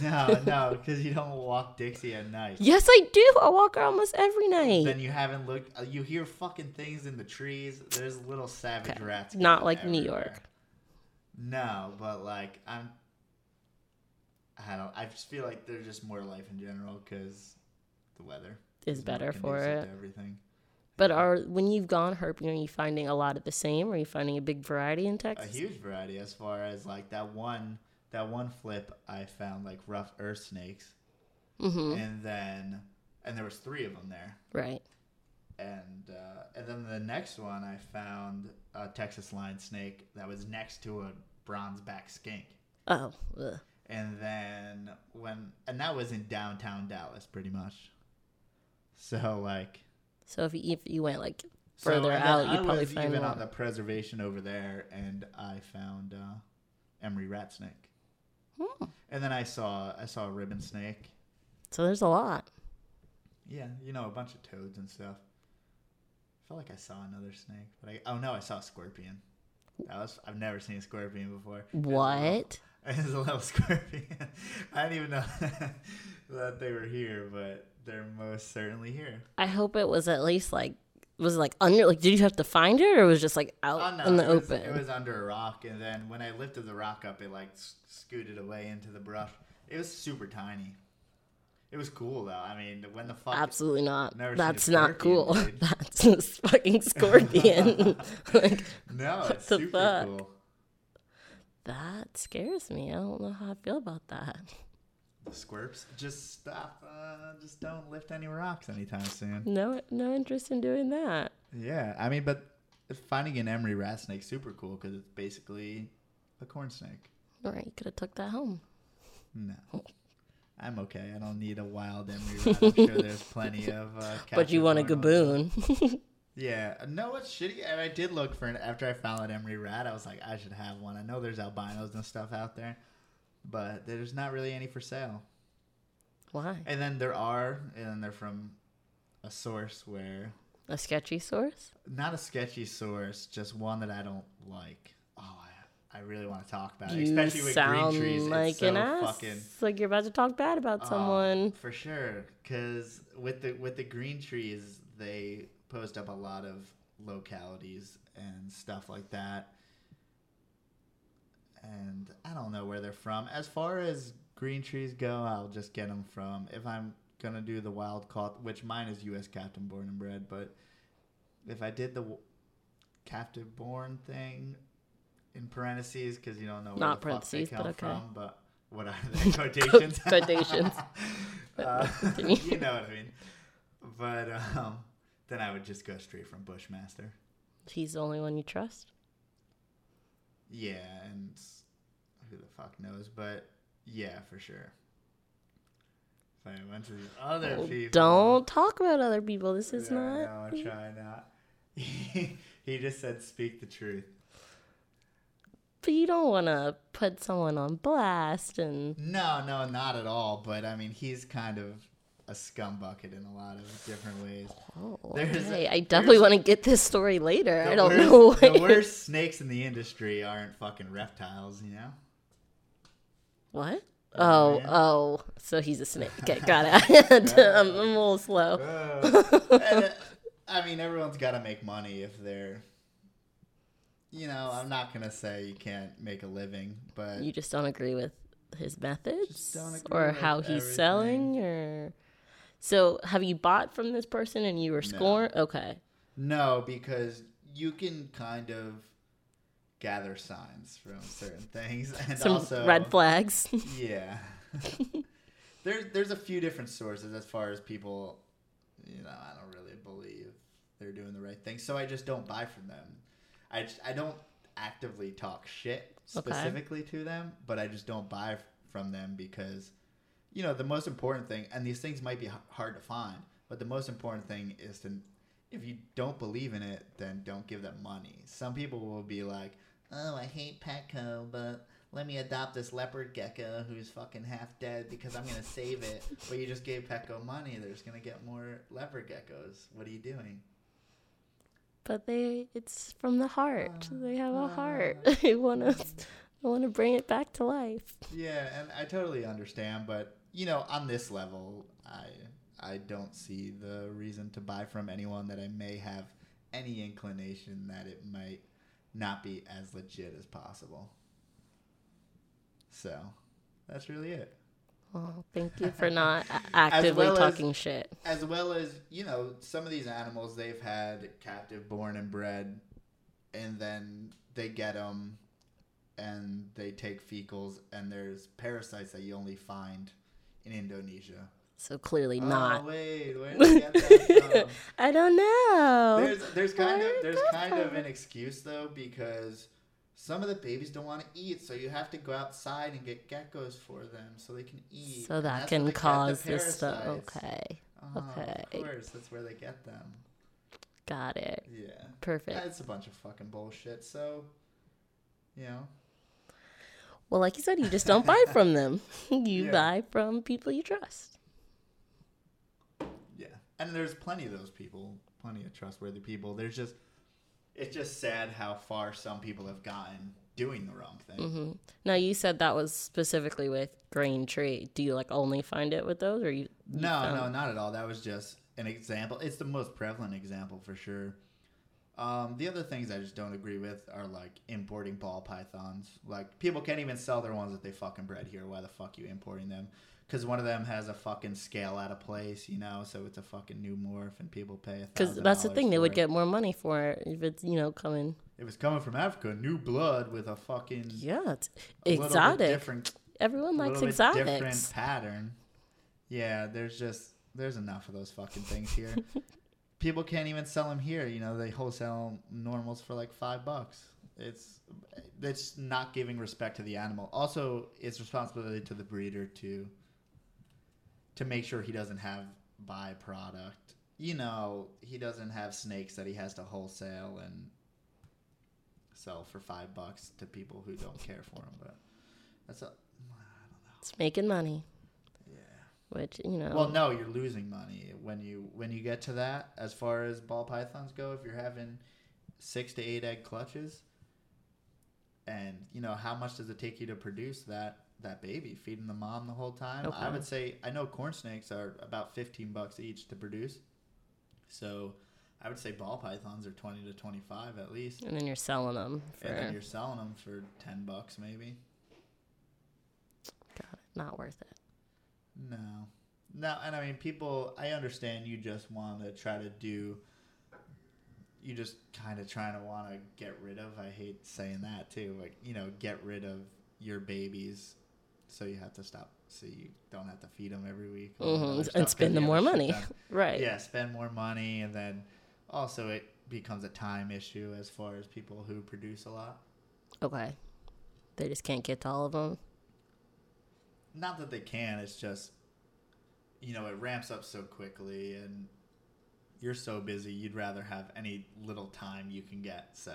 S1: No, no, because you don't walk Dixie at night.
S2: Yes, I do. I walk around almost every night.
S1: Then you haven't looked. uh, You hear fucking things in the trees. There's little savage
S2: Okay.
S1: rats.
S2: Not like New. York.
S1: No, but like I'm. I don't. I just feel like there's just more life in general because the weather
S2: is better for it.
S1: everything.
S2: But are when you've gone herping, are you finding a lot of the same? Or are you finding a big variety in Texas?
S1: A huge variety as far as like that one that one flip I found like rough earth snakes,
S2: mm-hmm.
S1: and then and there was three of them there,
S2: Right.
S1: and uh, and then the next one I found a Texas lined snake that was next to a bronze back skink.
S2: Oh. Ugh.
S1: and then when and that was in downtown Dallas pretty much. So like
S2: So if you, if you went like Further
S1: then
S2: out, you'd probably find
S1: even
S2: more.
S1: on the preservation over there, and I found uh, Emory rat snake,
S2: hmm.
S1: and then I saw I saw a ribbon snake.
S2: so there's a lot.
S1: Yeah, you know a bunch of toads and stuff. I felt like I saw another snake, but I oh no, I saw a scorpion. That was I've never seen a scorpion before. It was a little-
S2: What?
S1: It was a little scorpion. I didn't even know that they were here, but they're most certainly here.
S2: I hope it was at least like Was like under? Like, did you have to find it, or was it just like out
S1: Oh, no,
S2: in the
S1: it was,
S2: open?
S1: It was under a rock, and then when I lifted the rock up, it like scooted away into the brush. It was super tiny. It was cool though. I mean, when the fuck
S2: Absolutely not. That's not cool.
S1: dude.
S2: That's a fucking scorpion. like
S1: No, it's super
S2: fuck?
S1: cool.
S2: that scares me. I don't know how I feel about that.
S1: The squirps. Just stop. Uh, just don't lift any rocks anytime soon.
S2: No, no interest in doing that.
S1: Yeah, I mean, but finding an Emory rat snake super cool because it's basically a corn snake.
S2: All right, you could have took that home.
S1: No. I'm okay. I don't need a wild Emory rat. I'm sure there's plenty of. Uh,
S2: But you want a
S1: captive born ones.
S2: gaboon.
S1: Yeah, no, it's shitty. And I did look for an after I found that Emory rat. I was like, I should have one. I know there's albinos and stuff out there, but there's not really any for sale.
S2: Why?
S1: And then there are, and they're from a source where
S2: A sketchy source?
S1: not a sketchy source, just one that I don't like. Oh, I, I really want to talk about it,
S2: You
S1: especially with
S2: sound
S1: green trees.
S2: like
S1: it's so
S2: an ass.
S1: fucking
S2: It's like you're about to talk bad about
S1: Oh,
S2: someone.
S1: for sure. Because with the with the green trees, they post up a lot of localities and stuff like that. And I don't know where they're from. As far as green trees go, I'll just get them from if I'm gonna do the wild caught, which mine is U.S. captain born and bred. But if I did the w- captive born thing in parentheses, because you don't know where
S2: Not
S1: the fuck they
S2: parentheses, but
S1: come
S2: okay.
S1: from, but what are they quotations?
S2: Quotations.
S1: Uh, you know what I mean. But um, then I would just go straight from Bushmaster.
S2: He's the only one you trust.
S1: Yeah, and who the fuck knows? But yeah, for sure. If I went to these other people,
S2: Don't talk about other people. This is
S1: Yeah,
S2: not.
S1: know, I'm trying not. he just said, "Speak the truth."
S2: But you don't want to put someone on blast and.
S1: No, no, not at all. But I mean, he's kind of a scumbucket in a lot of different ways.
S2: Oh, okay. I definitely want to get this story later. I don't
S1: worst,
S2: know.
S1: The worst snakes in the industry aren't fucking reptiles, you know.
S2: What?
S1: Oh,
S2: Oh, oh. So he's a snake. Okay, got it. I'm, I'm a little slow.
S1: Uh, and, uh, I mean, everyone's got to make money if they're. You know, I'm not gonna say you can't make a living, but
S2: You just don't agree with his methods or how he's
S1: everything.
S2: selling or. So have you bought from this person and you were scorned? Okay.
S1: no, because you can kind of gather signs from certain things, and
S2: Some
S1: also
S2: red flags.
S1: Yeah. there's there's a few different sources as far as people, you know, I don't really believe they're doing the right thing, so I just don't buy from them. I just, I don't actively talk shit
S2: Okay.
S1: specifically to them, but I just don't buy from them because you know, the most important thing and these things might be h- hard to find, but the most important thing is to if you don't believe in it, then don't give them money. Some people will be like, "Oh, I hate Petco, but let me adopt this leopard gecko who's fucking half dead because I'm gonna save it." But you just gave Petco money; they're just gonna get more leopard geckos. What are you doing?
S2: But they, it's from the heart. They have a
S1: uh,
S2: heart. They want to, they want to bring it back to life.
S1: Yeah, and I totally understand, but you know, on this level, I I don't see the reason to buy from anyone that I may have any inclination that it might not be as legit as possible. So, that's really it.
S2: Well, thank you for not actively
S1: well as-
S2: talking shit.
S1: As well as, you know, some of these animals they've had captive born and bred and then they get them and they take fecals and there's parasites that you only find in Indonesia.
S2: So clearly
S1: Oh
S2: not.
S1: wait, where did get that from?
S2: I don't know.
S1: There's there's kind of there's kind of an excuse though because some of the babies don't want to eat, so you have to go outside and get geckos for them so they can eat.
S2: so that can cause this stuff. Okay,
S1: Oh,
S2: okay.
S1: Of course, that's where they get them.
S2: got it.
S1: Yeah.
S2: Perfect.
S1: That's a bunch of fucking bullshit. So, you know,
S2: Well, like you said, you just don't buy from them. You
S1: Yeah.
S2: buy from people you trust.
S1: yeah. And there's plenty of those people, plenty of trustworthy people. There's just, it's just sad how far some people have gotten doing the wrong thing.
S2: hmm Now you said that was specifically with Green Tree. Do you like only find it with those, or you? you
S1: No,
S2: found-
S1: no, not at all. That was just an example. It's the most prevalent example for sure. Um, the other things I just don't agree with are like importing ball pythons. Like people can't even sell their ones that they fucking bred here. Why the fuck you importing them? Because one of them has a fucking scale out of place, you know. So it's a fucking new morph, and people pay.
S2: Because that's the thing, they would
S1: it.
S2: get more money for it if it's you know coming.
S1: If it's coming from Africa, new blood with a fucking
S2: Yeah, it's exotic.
S1: different
S2: Everyone likes
S1: bit different pattern. Yeah, there's just there's enough of those fucking things here. People can't even sell them here. You know, they wholesale normals for like five bucks. It's it's not giving respect to the animal. Also, it's responsibility to the breeder to to make sure he doesn't have byproduct. You know, he doesn't have snakes that he has to wholesale and sell for five bucks to people who don't care for him. But that's a
S2: It's making money. Which you know.
S1: Well, no, you're losing money when you when you get to that. As far as ball pythons go, if you're having six to eight egg clutches, and you know how much does it take you to produce that that baby, feeding the mom the whole time? I would say I know corn snakes are about fifteen bucks each to produce, so I would say ball pythons are twenty to twenty five at least,
S2: and then you're selling them for
S1: and then you're selling them for ten bucks maybe.
S2: God, not worth it.
S1: No. No, and I mean, people, I understand you just want to try to do, you just kind of trying to want to get rid of, I hate saying that too, like, you know, get rid of your babies so you have to stop, so you don't have to feed them every week. all that
S2: hmm
S1: other stuff,
S2: And spend
S1: you
S2: the more money,
S1: them.
S2: right?
S1: Yeah, spend more money, and then also it becomes a time issue as far as people who produce a lot.
S2: Okay. They just can't get to all of them.
S1: Not that they can it's just you know it ramps up so quickly and you're so busy you'd rather have any little time you can get so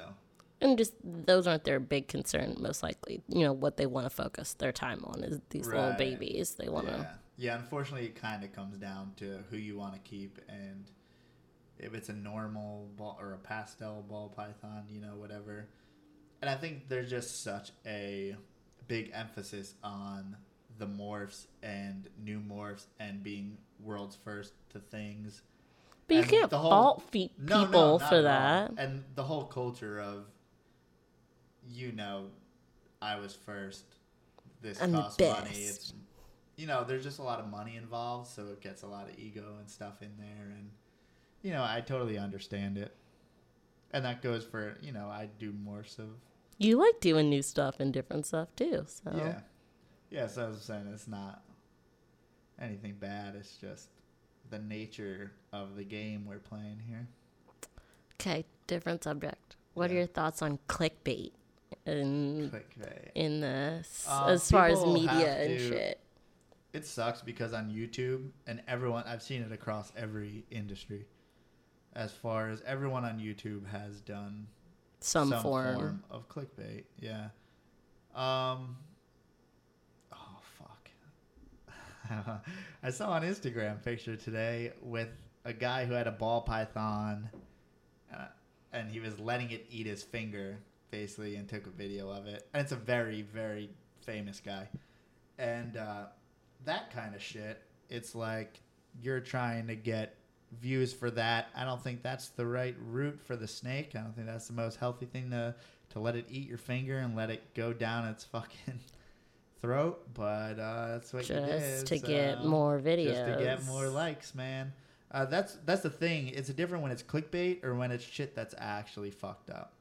S2: And just those aren't their big concern, most likely. You know, what they want to focus their time on is these little babies. They want to.
S1: yeah yeah unfortunately it kind of comes down to who you want to keep and if it's a normal ball or a pastel ball python you know whatever and i think there's just such a big emphasis on the morphs and new morphs and being world's first to things
S2: But you can't
S1: whole-
S2: fault fe-
S1: No, no,
S2: people
S1: not
S2: for that.
S1: And the whole culture of, you know, I was first. This
S2: I'm
S1: costs money. It's, you know, there's just a lot of money involved, so it gets a lot of ego and stuff in there, and you know, I totally understand it. And that goes for you know, I do more so.
S2: You like doing new stuff and different stuff too. So
S1: Yeah, yeah. So I was saying it's not anything bad. It's just the nature of the game we're playing here.
S2: Okay, different subject. What are your thoughts on clickbait in
S1: Clickbait.
S2: in this
S1: Uh,
S2: as far as media and
S1: to-
S2: shit?
S1: it sucks because on YouTube and everyone I've seen it across every industry. As far as everyone on YouTube has done
S2: Some, form.
S1: of clickbait, yeah. Um Oh fuck. I saw an Instagram picture today with a guy who had a ball python uh, and he was letting it eat his finger basically and took a video of it. And it's a very very famous guy. And uh that kind of shit, it's like you're trying to get views for that. I don't think that's the right route for the snake. I don't think that's the most healthy thing to to let it eat your finger and let it go down its fucking throat. But uh, that's what you
S2: Just
S1: did.
S2: to get more videos.
S1: Just to get more likes, man. Uh, that's that's the thing. It's a different when it's clickbait or when it's shit that's actually fucked up.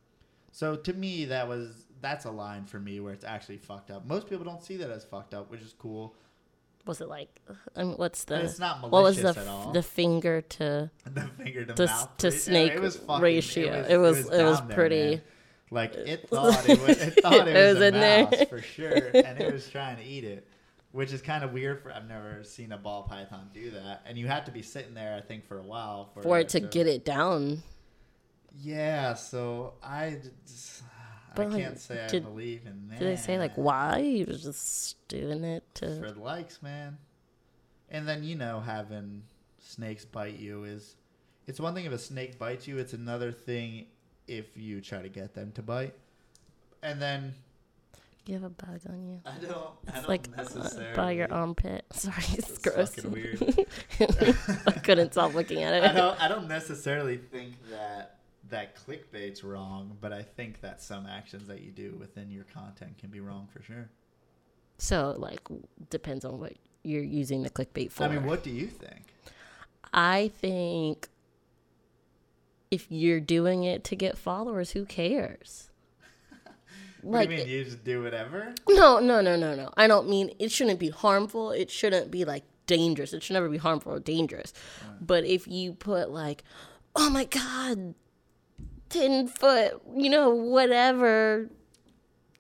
S1: So to me, that was that's a line for me where it's actually fucked up. Most people don't see that as fucked up, which is cool.
S2: Was it like? I mean, what's the?
S1: And it's not
S2: what was
S1: malicious
S2: the
S1: at all.
S2: the finger to
S1: the finger to
S2: to,
S1: mouth
S2: to
S1: it- yeah,
S2: snake
S1: it was fucking-
S2: ratio? It was it was,
S1: down there,
S2: pretty.
S1: man. Like uh, it thought it was, it thought it,
S2: It
S1: was,
S2: was
S1: a
S2: in there.
S1: mouse for sure, and it was trying to eat it, which is kind of weird. For I've never seen a ball python do that, and you have to be sitting there, I think, for a while for,
S2: for it to get it down.
S1: Yeah, so I, just, I
S2: like,
S1: can't say
S2: did-
S1: I believe in that.
S2: Did they say like why? He was just doing it
S1: for
S2: to.
S1: the likes, man. And then you know having snakes bite you is it's one thing if a snake bites you, it's another thing if you try to get them to bite. And then
S2: You have a bug on you.
S1: I don't. I
S2: It's
S1: don't
S2: like uh,
S1: necessarily.
S2: by your armpit. Sorry, it's,
S1: It's
S2: gross.
S1: fucking weird.
S2: I couldn't stop looking at it.
S1: I don't. I don't necessarily think that that clickbait's wrong, but I think that some actions that you do within your content can be wrong for sure.
S2: So, like, depends on what you're using the clickbait for.
S1: I mean, what do you think?
S2: I think if you're doing it to get followers, who cares?
S1: Do you mean? You just do whatever?
S2: No, no, no, no, no. I don't mean it shouldn't be harmful. It shouldn't be like dangerous. It should never be harmful or dangerous. But if you put like, oh my god, ten foot, you know, whatever,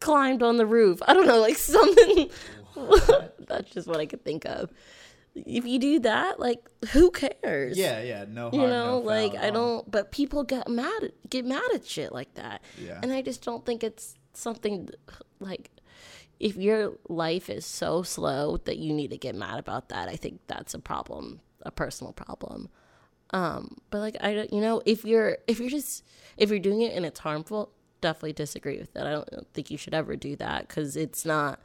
S2: climbed on the roof. I don't know, like something. That's just what I could think of. If you do that, like, who cares?
S1: Yeah, yeah. No harm.
S2: you know
S1: no
S2: like i don't but people get mad at, get mad at shit like that
S1: Yeah.
S2: and i just don't think it's something like if your life is so slow that you need to get mad about that i think that's a problem a personal problem um but like i don't you know if you're if you're just if you're doing it and it's harmful definitely disagree with that i don't think you should ever do that because it's not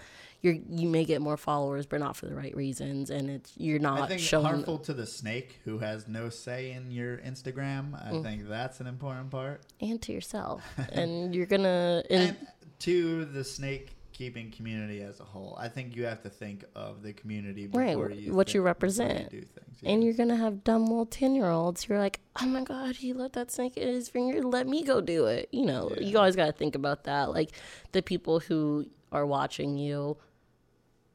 S2: you're you may get more followers but not for the right reasons and it's you're not
S1: I think
S2: showing
S1: harmful to the snake who has no say in your Instagram. I
S2: Mm.
S1: think that's an important part.
S2: and to yourself and you're gonna and,
S1: And to the snake keeping community as a whole, I think you have to think of the community before
S2: Right,
S1: you
S2: what you represent.
S1: do things.
S2: and you're gonna have dumb little 10 year olds who are like oh my god he let that snake in his finger let me go do it you know you
S1: Yeah.
S2: always got to think about that like the people who are watching you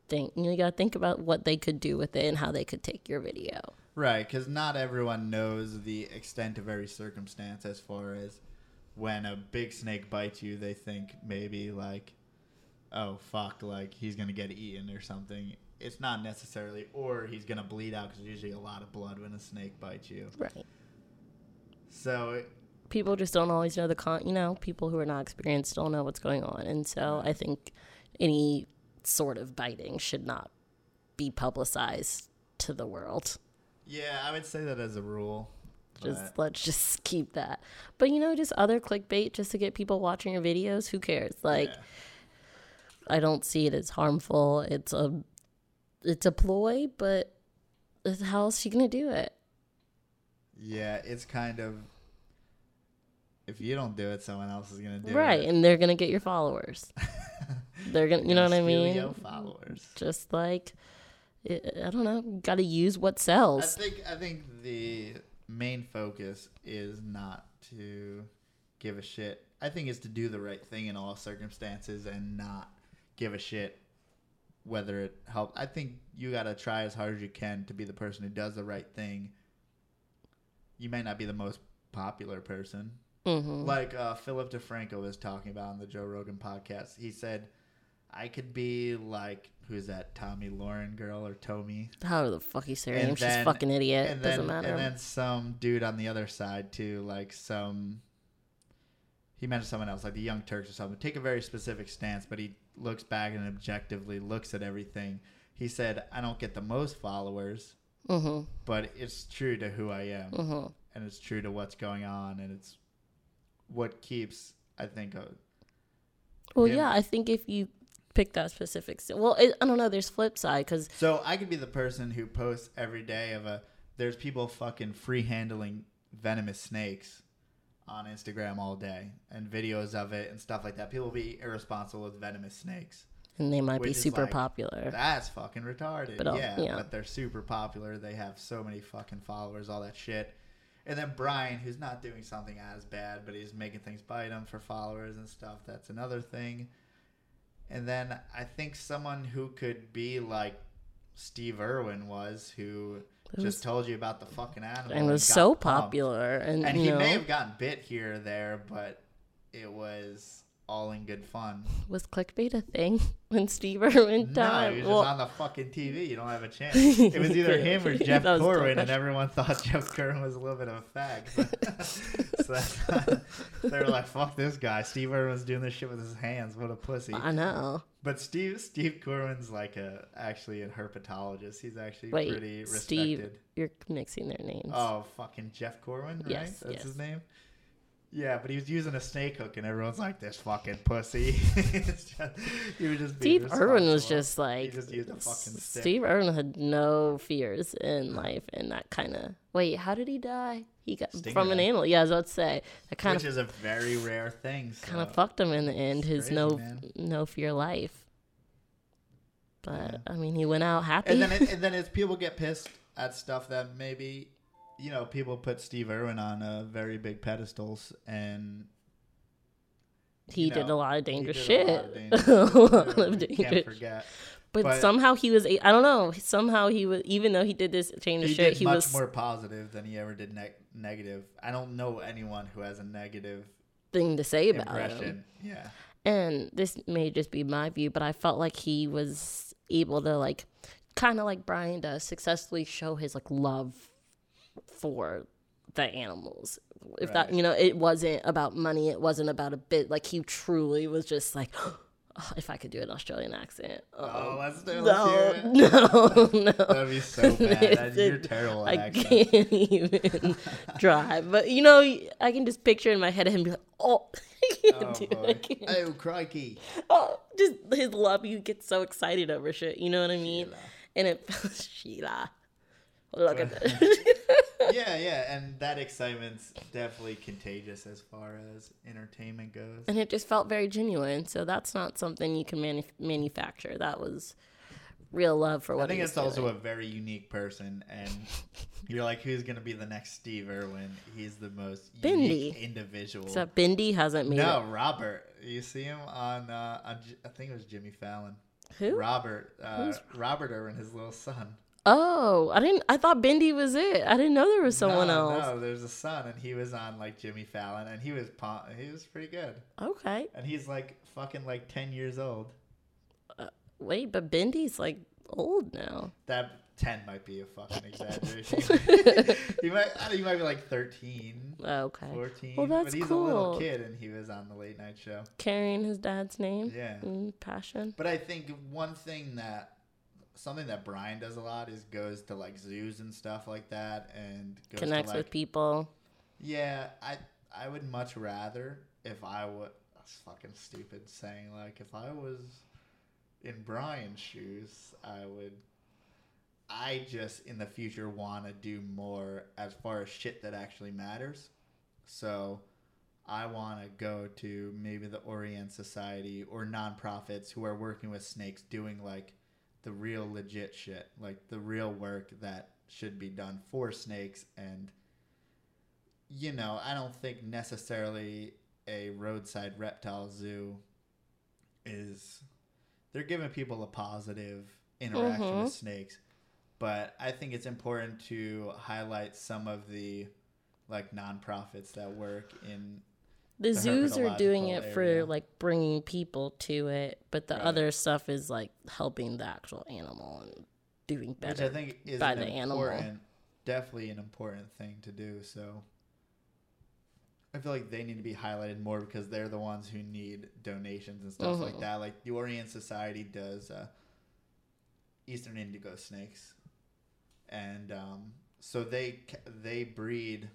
S2: think you, got to think about what they could do with it and how they could take your video
S1: Right, because not everyone knows the extent of every circumstance as far as when a big snake bites you, they think maybe like, oh, fuck, like he's to get eaten or something. It's not necessarily, or he's to bleed out because there's usually a lot of blood when a snake bites you.
S2: right
S1: So, it-
S2: people just don't always know the con you know people who are not experienced don't know what's going on and so i think any sort of biting should not be publicized to the world
S1: yeah, I would say that as a rule.
S2: Just
S1: but-
S2: let's just keep that. But you know, just other clickbait just to get people watching your videos. Who cares? Like,
S1: yeah.
S2: I don't see it as harmful. It's a, it's a ploy, but how else you gonna do it?
S1: Yeah, it's kind of. If you don't do it, someone else is going to do
S2: right,
S1: it.
S2: Right, and they're gonna get your followers. They're gonna, you know what I mean?
S1: Followers.
S2: Just like, I don't know. Got to use what sells.
S1: I think I think the main focus is not to give a shit. I think it's to do the right thing in all circumstances and not give a shit whether it helps. I think you got to try as hard as you can to be the person who does the right thing. You may not be the most popular person.
S2: hmm
S1: Like uh, Philip DeFranco was talking about on the Joe Rogan podcast. He said, I could be like, who's that, Tomi Lahren girl or Tommy?
S2: However the fuck say her name, she's fucking idiot.
S1: and
S2: Doesn't
S1: then,
S2: matter.
S1: And then some dude on the other side too, like some. He mentioned someone else, like the Young Turks or something. Take a very specific stance, but he looks back and objectively looks at everything. He said, "I don't get the most followers,
S2: hmm
S1: but it's true to who I am,
S2: hmm
S1: and it's true to what's going on, and it's what keeps, I think, a,
S2: Well,
S1: him.
S2: yeah, I think if you pick that specific, st- well, it, I don't know. There's flip side because
S1: So I could be the person who posts every day of a there's people fucking free handling venomous snakes on Instagram all day and videos of it and stuff like that. People be irresponsible with venomous snakes.
S2: and they might be super
S1: like-
S2: popular.
S1: That's fucking retarded.
S2: But, uh,
S1: yeah,
S2: yeah.
S1: but they're super popular. They have so many fucking followers, all that shit. And then Brian, who's not doing something as bad, but he's making things bite him for followers and stuff. That's another thing. And then I think someone who could be like Steve Irwin was, who
S2: was-
S1: just told you about the fucking animal
S2: and was so
S1: pumped.
S2: popular, and,
S1: And he
S2: know,
S1: may have gotten bit here or there, but it was all in good fun.
S2: was clickbait a thing when Steve Irwin died?
S1: No, he was
S2: Well,
S1: just on the fucking TV. You don't have a chance. It was either him or Jeff Corwin, and everyone thought Jeff Corwin was a little bit of a fag. So they were like, "Fuck this guy." Steve Irwin's doing this shit with his hands. What a pussy.
S2: I know.
S1: But Steve Steve Corwin's like a actually a herpetologist. He's actually
S2: Wait,
S1: pretty respected.
S2: Steve, you're mixing their names.
S1: Oh, fucking Jeff Corwin, right?
S2: Yes,
S1: That's
S2: yes.
S1: his name. Yeah, but he was using a snake hook, and everyone's like, "This fucking pussy." It's just- he was just
S2: Steve Irwin was just like
S1: just used a fucking stick.
S2: Steve Irwin had no fears in life, and that kind of wait. How did he die? He got
S1: Stingray.
S2: from an animal. Yeah, I was about to say that kind
S1: which
S2: of
S1: is a very rare thing. So.
S2: kind of fucked him in the end. His
S1: crazy,
S2: no
S1: man.
S2: no fear life. But
S1: Yeah.
S2: I mean, he went out happy.
S1: And then, it, and then it's people get pissed at stuff that maybe, you know, people put Steve Irwin on uh, very big pedestals, and
S2: he
S1: you
S2: did
S1: know,
S2: a lot of dangerous shit.
S1: A lot of, dangerous,
S2: A lot of dangerous
S1: Can't forget.
S2: But,
S1: But-
S2: somehow he was. I don't know. Somehow he was. Even though he did this dangerous
S1: He
S2: shit, he
S1: much
S2: was
S1: more positive than he ever did neg negative. I don't know anyone who has a negative
S2: thing to say about him.
S1: Yeah.
S2: and this may just be my view, but I felt like he was able to like kind of like Brian does successfully show his like love for the animals. If that you know, it wasn't about money, it wasn't about a bit like he truly was just like "Oh, if I could do an Australian accent.
S1: Oh,
S2: Oh,
S1: let's do. Let's
S2: no,
S1: it.
S2: no, no.
S1: That'd be so bad. You're terrible
S2: I can't even drive. But you know, I can just picture in my head him be like, "Oh, I can't
S1: Oh,
S2: do it. I can't
S1: oh crikey.
S2: oh, just his love. You get so excited over shit. You know what I mean?
S1: Sheila.
S2: And it feels Sheila. Look at that.
S1: yeah, yeah, and that excitement's definitely contagious as far as entertainment goes.
S2: and it just felt very genuine. So that's not something you can manu- manufacture. That was real love for what
S1: I think it's also a very unique person, and you're like, who's gonna be the next Steve Irwin? He's the most unique
S2: Bindi.
S1: individual.
S2: Except Bindi hasn't made
S1: no,
S2: it.
S1: Robert. You see him on, uh, on I think it was Jimmy Fallon.
S2: Who?
S1: Robert, uh, Robert Irwin, his little son.
S2: Oh, I didn't. I thought Bindi was it. I didn't know there was someone
S1: no,
S2: else.
S1: No, there's a son, and he was on like Jimmy Fallon, and he was he was pretty good,
S2: Okay.
S1: and he's like fucking like ten years old.
S2: Uh, wait, but Bindi's like old now.
S1: That ten might be a fucking exaggeration. he might I he might be like 13,
S2: Okay.
S1: 14.
S2: Well, that's but
S1: he's a little kid, and he was on the late night show.
S2: Carrying his dad's name.
S1: Yeah.
S2: And passion.
S1: But I think one thing that something that Brian does a lot is goes to like zoos and stuff like that, and goes
S2: Connects
S1: to, like,
S2: with people.
S1: Yeah, I I would much rather if I would. That's fucking stupid saying like if I was in Brian's shoes, I would. I just in the future want to do more as far as shit that actually matters. So I want to go to maybe the Orianne Society or nonprofits who are working with snakes doing like the real legit shit, like the real work that should be done for snakes and you know, I don't think necessarily a roadside reptile zoo is they're giving people a positive interaction
S2: Mhm.
S1: with snakes. But I think it's important to highlight some of the like nonprofits that work in
S2: The,
S1: the
S2: zoos are doing it for like bringing people to it, but the
S1: Right.
S2: other stuff is like helping the actual animal and doing
S1: which
S2: better.
S1: I think is
S2: by
S1: an
S2: the animal.
S1: definitely an important thing to do. So I feel like they need to be highlighted more because they're the ones who need donations and stuff like
S2: Mhm.
S1: that. Like the Orianne Society does uh, Eastern Indigo snakes, and um, so they they breed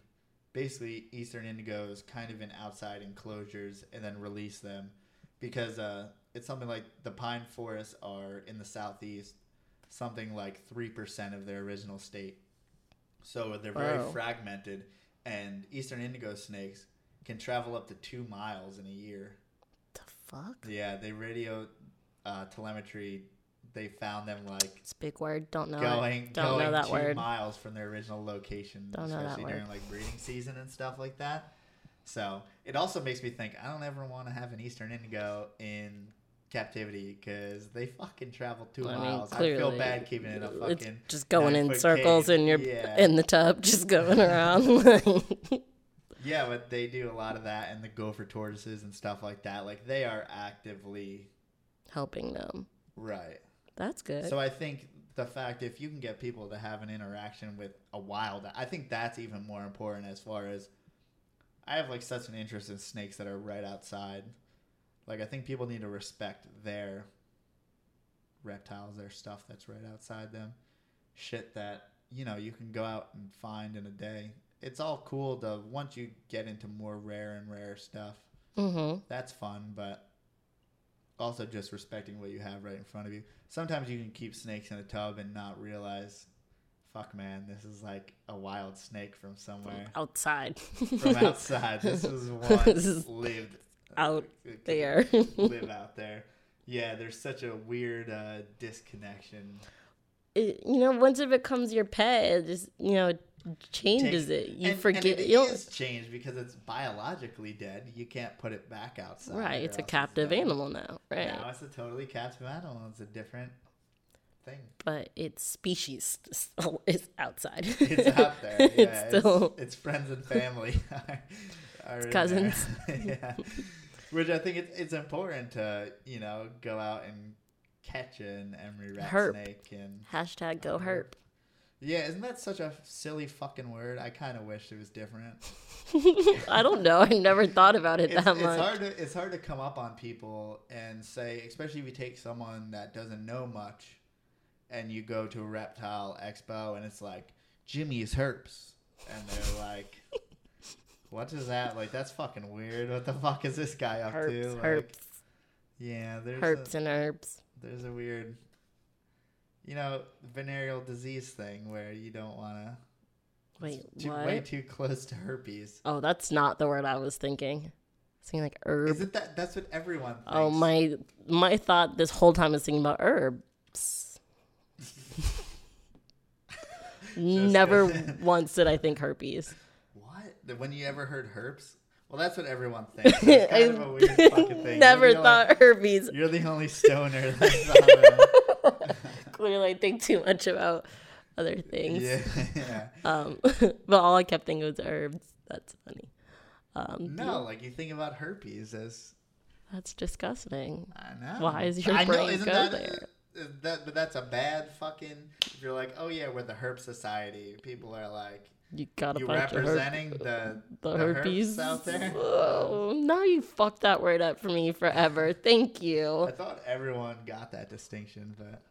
S1: basically Eastern Indigos kind of in outside enclosures and then release them because uh, it's something like the pine forests are in the southeast something like 3% of their original state. So they're very
S2: Wow.
S1: fragmented, and eastern indigo snakes can travel up to two miles in a year.
S2: the fuck?
S1: Yeah, they radio uh, telemetry. They found them like
S2: It's a big word. Don't know.
S1: going
S2: it. Don't
S1: going
S2: know that
S1: two
S2: word.
S1: miles from their original location,
S2: Don't know that
S1: especially
S2: word.
S1: during like breeding season and stuff like that. So it also makes me think I don't ever want to have an eastern indigo in captivity because they fucking travel two
S2: I mean,
S1: miles. I feel bad keeping it a
S2: It's
S1: fucking
S2: just going in circles
S1: cage.
S2: in your
S1: Yeah.
S2: in the tub, just going around.
S1: Yeah, but they do a lot of that, and the gopher tortoises and stuff like that. Like they are actively
S2: helping them.
S1: right.
S2: That's good.
S1: So I think the fact if you can get people to have an interaction with a wild, I think that's even more important as far as I have like such an interest in snakes that are right outside. Like I think people need to respect their reptiles, their stuff that's right outside them. Shit that, you know, you can go out and find in a day. it's all cool to once you get into more rare and rare stuff.
S2: Mm-hmm.
S1: That's fun, but also just respecting what you have right in front of you. Sometimes you can keep snakes in a tub and not realize, fuck, man, this is like a wild snake from somewhere
S2: Outside.
S1: from outside. This was once
S2: This is
S1: lived
S2: out there.
S1: live out there. Yeah, there's such a weird uh, disconnection.
S2: It- you know, once it becomes your pet, it just you know changes
S1: Takes-
S2: it. You
S1: and,
S2: forget.
S1: And it is changed because it's biologically dead. You can't put it back outside.
S2: right. It's a captive
S1: dead.
S2: animal now. Right.
S1: Now it's a totally captive animal. It's a different thing.
S2: But its species still is outside.
S1: It's out there. Yeah,
S2: it's still.
S1: it's, friends and family. are in there.
S2: cousins.
S1: yeah. Which I think it's, it's important to, you know, go out and catch an Emory rat
S2: Herp.
S1: snake. and
S2: Hashtag go herp.
S1: Yeah, isn't that such a silly fucking word? I kind of wish it was different.
S2: I don't know. I never thought about it
S1: It's,
S2: that
S1: it's
S2: much.
S1: hard to it's hard to come up on people and say, especially if you take someone that doesn't know much, and you go to a reptile expo and it's like Jimmy's herps, and they're like, "What is that? Like that's fucking weird. What the fuck is this guy up to?"
S2: Herps,
S1: Like, Yeah, there's
S2: herps,
S1: a,
S2: and herbs.
S1: there's a weird, you know, venereal disease thing where you don't want to.
S2: Wait,
S1: too,
S2: what?
S1: Way too close to herpes.
S2: Oh, that's not the word I was thinking. Thinking like herb.
S1: Is it that? That's what everyone. Thinks.
S2: Oh my! My thought this whole time is thinking about herbs. Never once did I think herpes.
S1: What? When you ever heard herpes? Well, that's what everyone thinks. It's kind of a weird fucking thing.
S2: Never
S1: the only-
S2: thought herpes.
S1: You're the only stoner that thought
S2: Clearly, think too much about other things.
S1: Yeah, yeah.
S2: Um, but all I kept thinking was herbs. That's funny. Um,
S1: No, like you think about herpes as
S2: that's disgusting.
S1: I know.
S2: Why is your
S1: I know,
S2: brain
S1: isn't
S2: go
S1: that,
S2: there?
S1: uh, That, but that's a bad fucking. If you're like, oh yeah, we're the Herb society. People are like,
S2: You got a
S1: you
S2: bunch of herp-
S1: representing the
S2: the,
S1: the
S2: herpes
S1: out there.
S2: Oh, now you fucked that word up for me forever. Thank you.
S1: I thought everyone got that distinction, but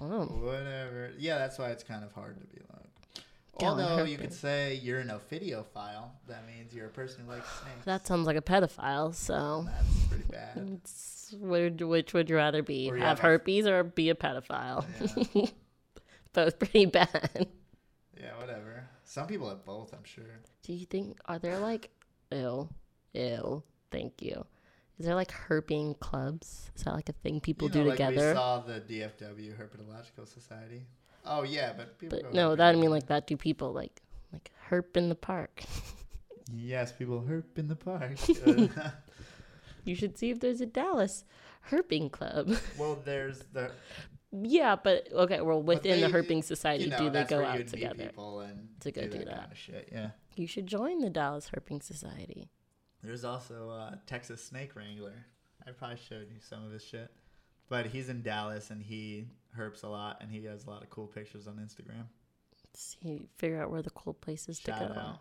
S2: Oh.
S1: Whatever. Yeah, that's why it's kind of hard to be like. Although you could say you're an ophidiophile, that means you're a person who likes snakes.
S2: that sounds like a pedophile. So,
S1: That's pretty bad.
S2: it's, which would you rather be? Have
S1: have
S2: herpes or be a pedophile?
S1: Yeah.
S2: Both pretty bad.
S1: yeah, whatever. Some people have both, I'm sure.
S2: Do you think are there like ew, ew, thank you. Is there like herping clubs? Is that like a thing people
S1: you know,
S2: do
S1: like We
S2: together?
S1: saw the DFW Herpetological Society. Oh yeah, but people. go
S2: But no, that I mean like that do people like like herp in the park.
S1: Yes, people herp in the park.
S2: You should see if there's a Dallas herping club.
S1: well, there's the.
S2: yeah, but okay, well within
S1: they-
S2: the herping society
S1: You know,
S2: do they go out together?
S1: people and
S2: to go
S1: do
S2: do
S1: that,
S2: that.
S1: kind of shit. Yeah.
S2: You should join the Dallas Herping Society.
S1: There's also uh, Texas Snake Wrangler. I probably showed you some of his shit, but he's in Dallas and he herps a lot and he has a lot of cool pictures on Instagram.
S2: See, figure out where the cool places to go.
S1: out.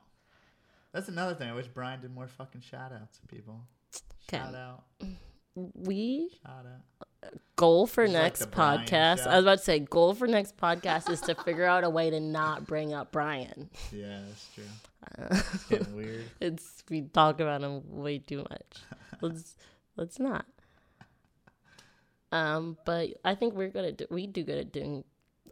S1: That's another thing. I wish Brian did more fucking shout outs to people.
S2: Okay.
S1: Shout out.
S2: We
S1: Shout out.
S2: goal for
S1: This is like
S2: next podcast. I was about to say goal for next podcast is to figure out a way to not bring up Brian.
S1: Yeah, that's true. It's getting weird.
S2: it's we talk about him way too much. Let's let's not. Um, but I think we're gonna do, we do good at doing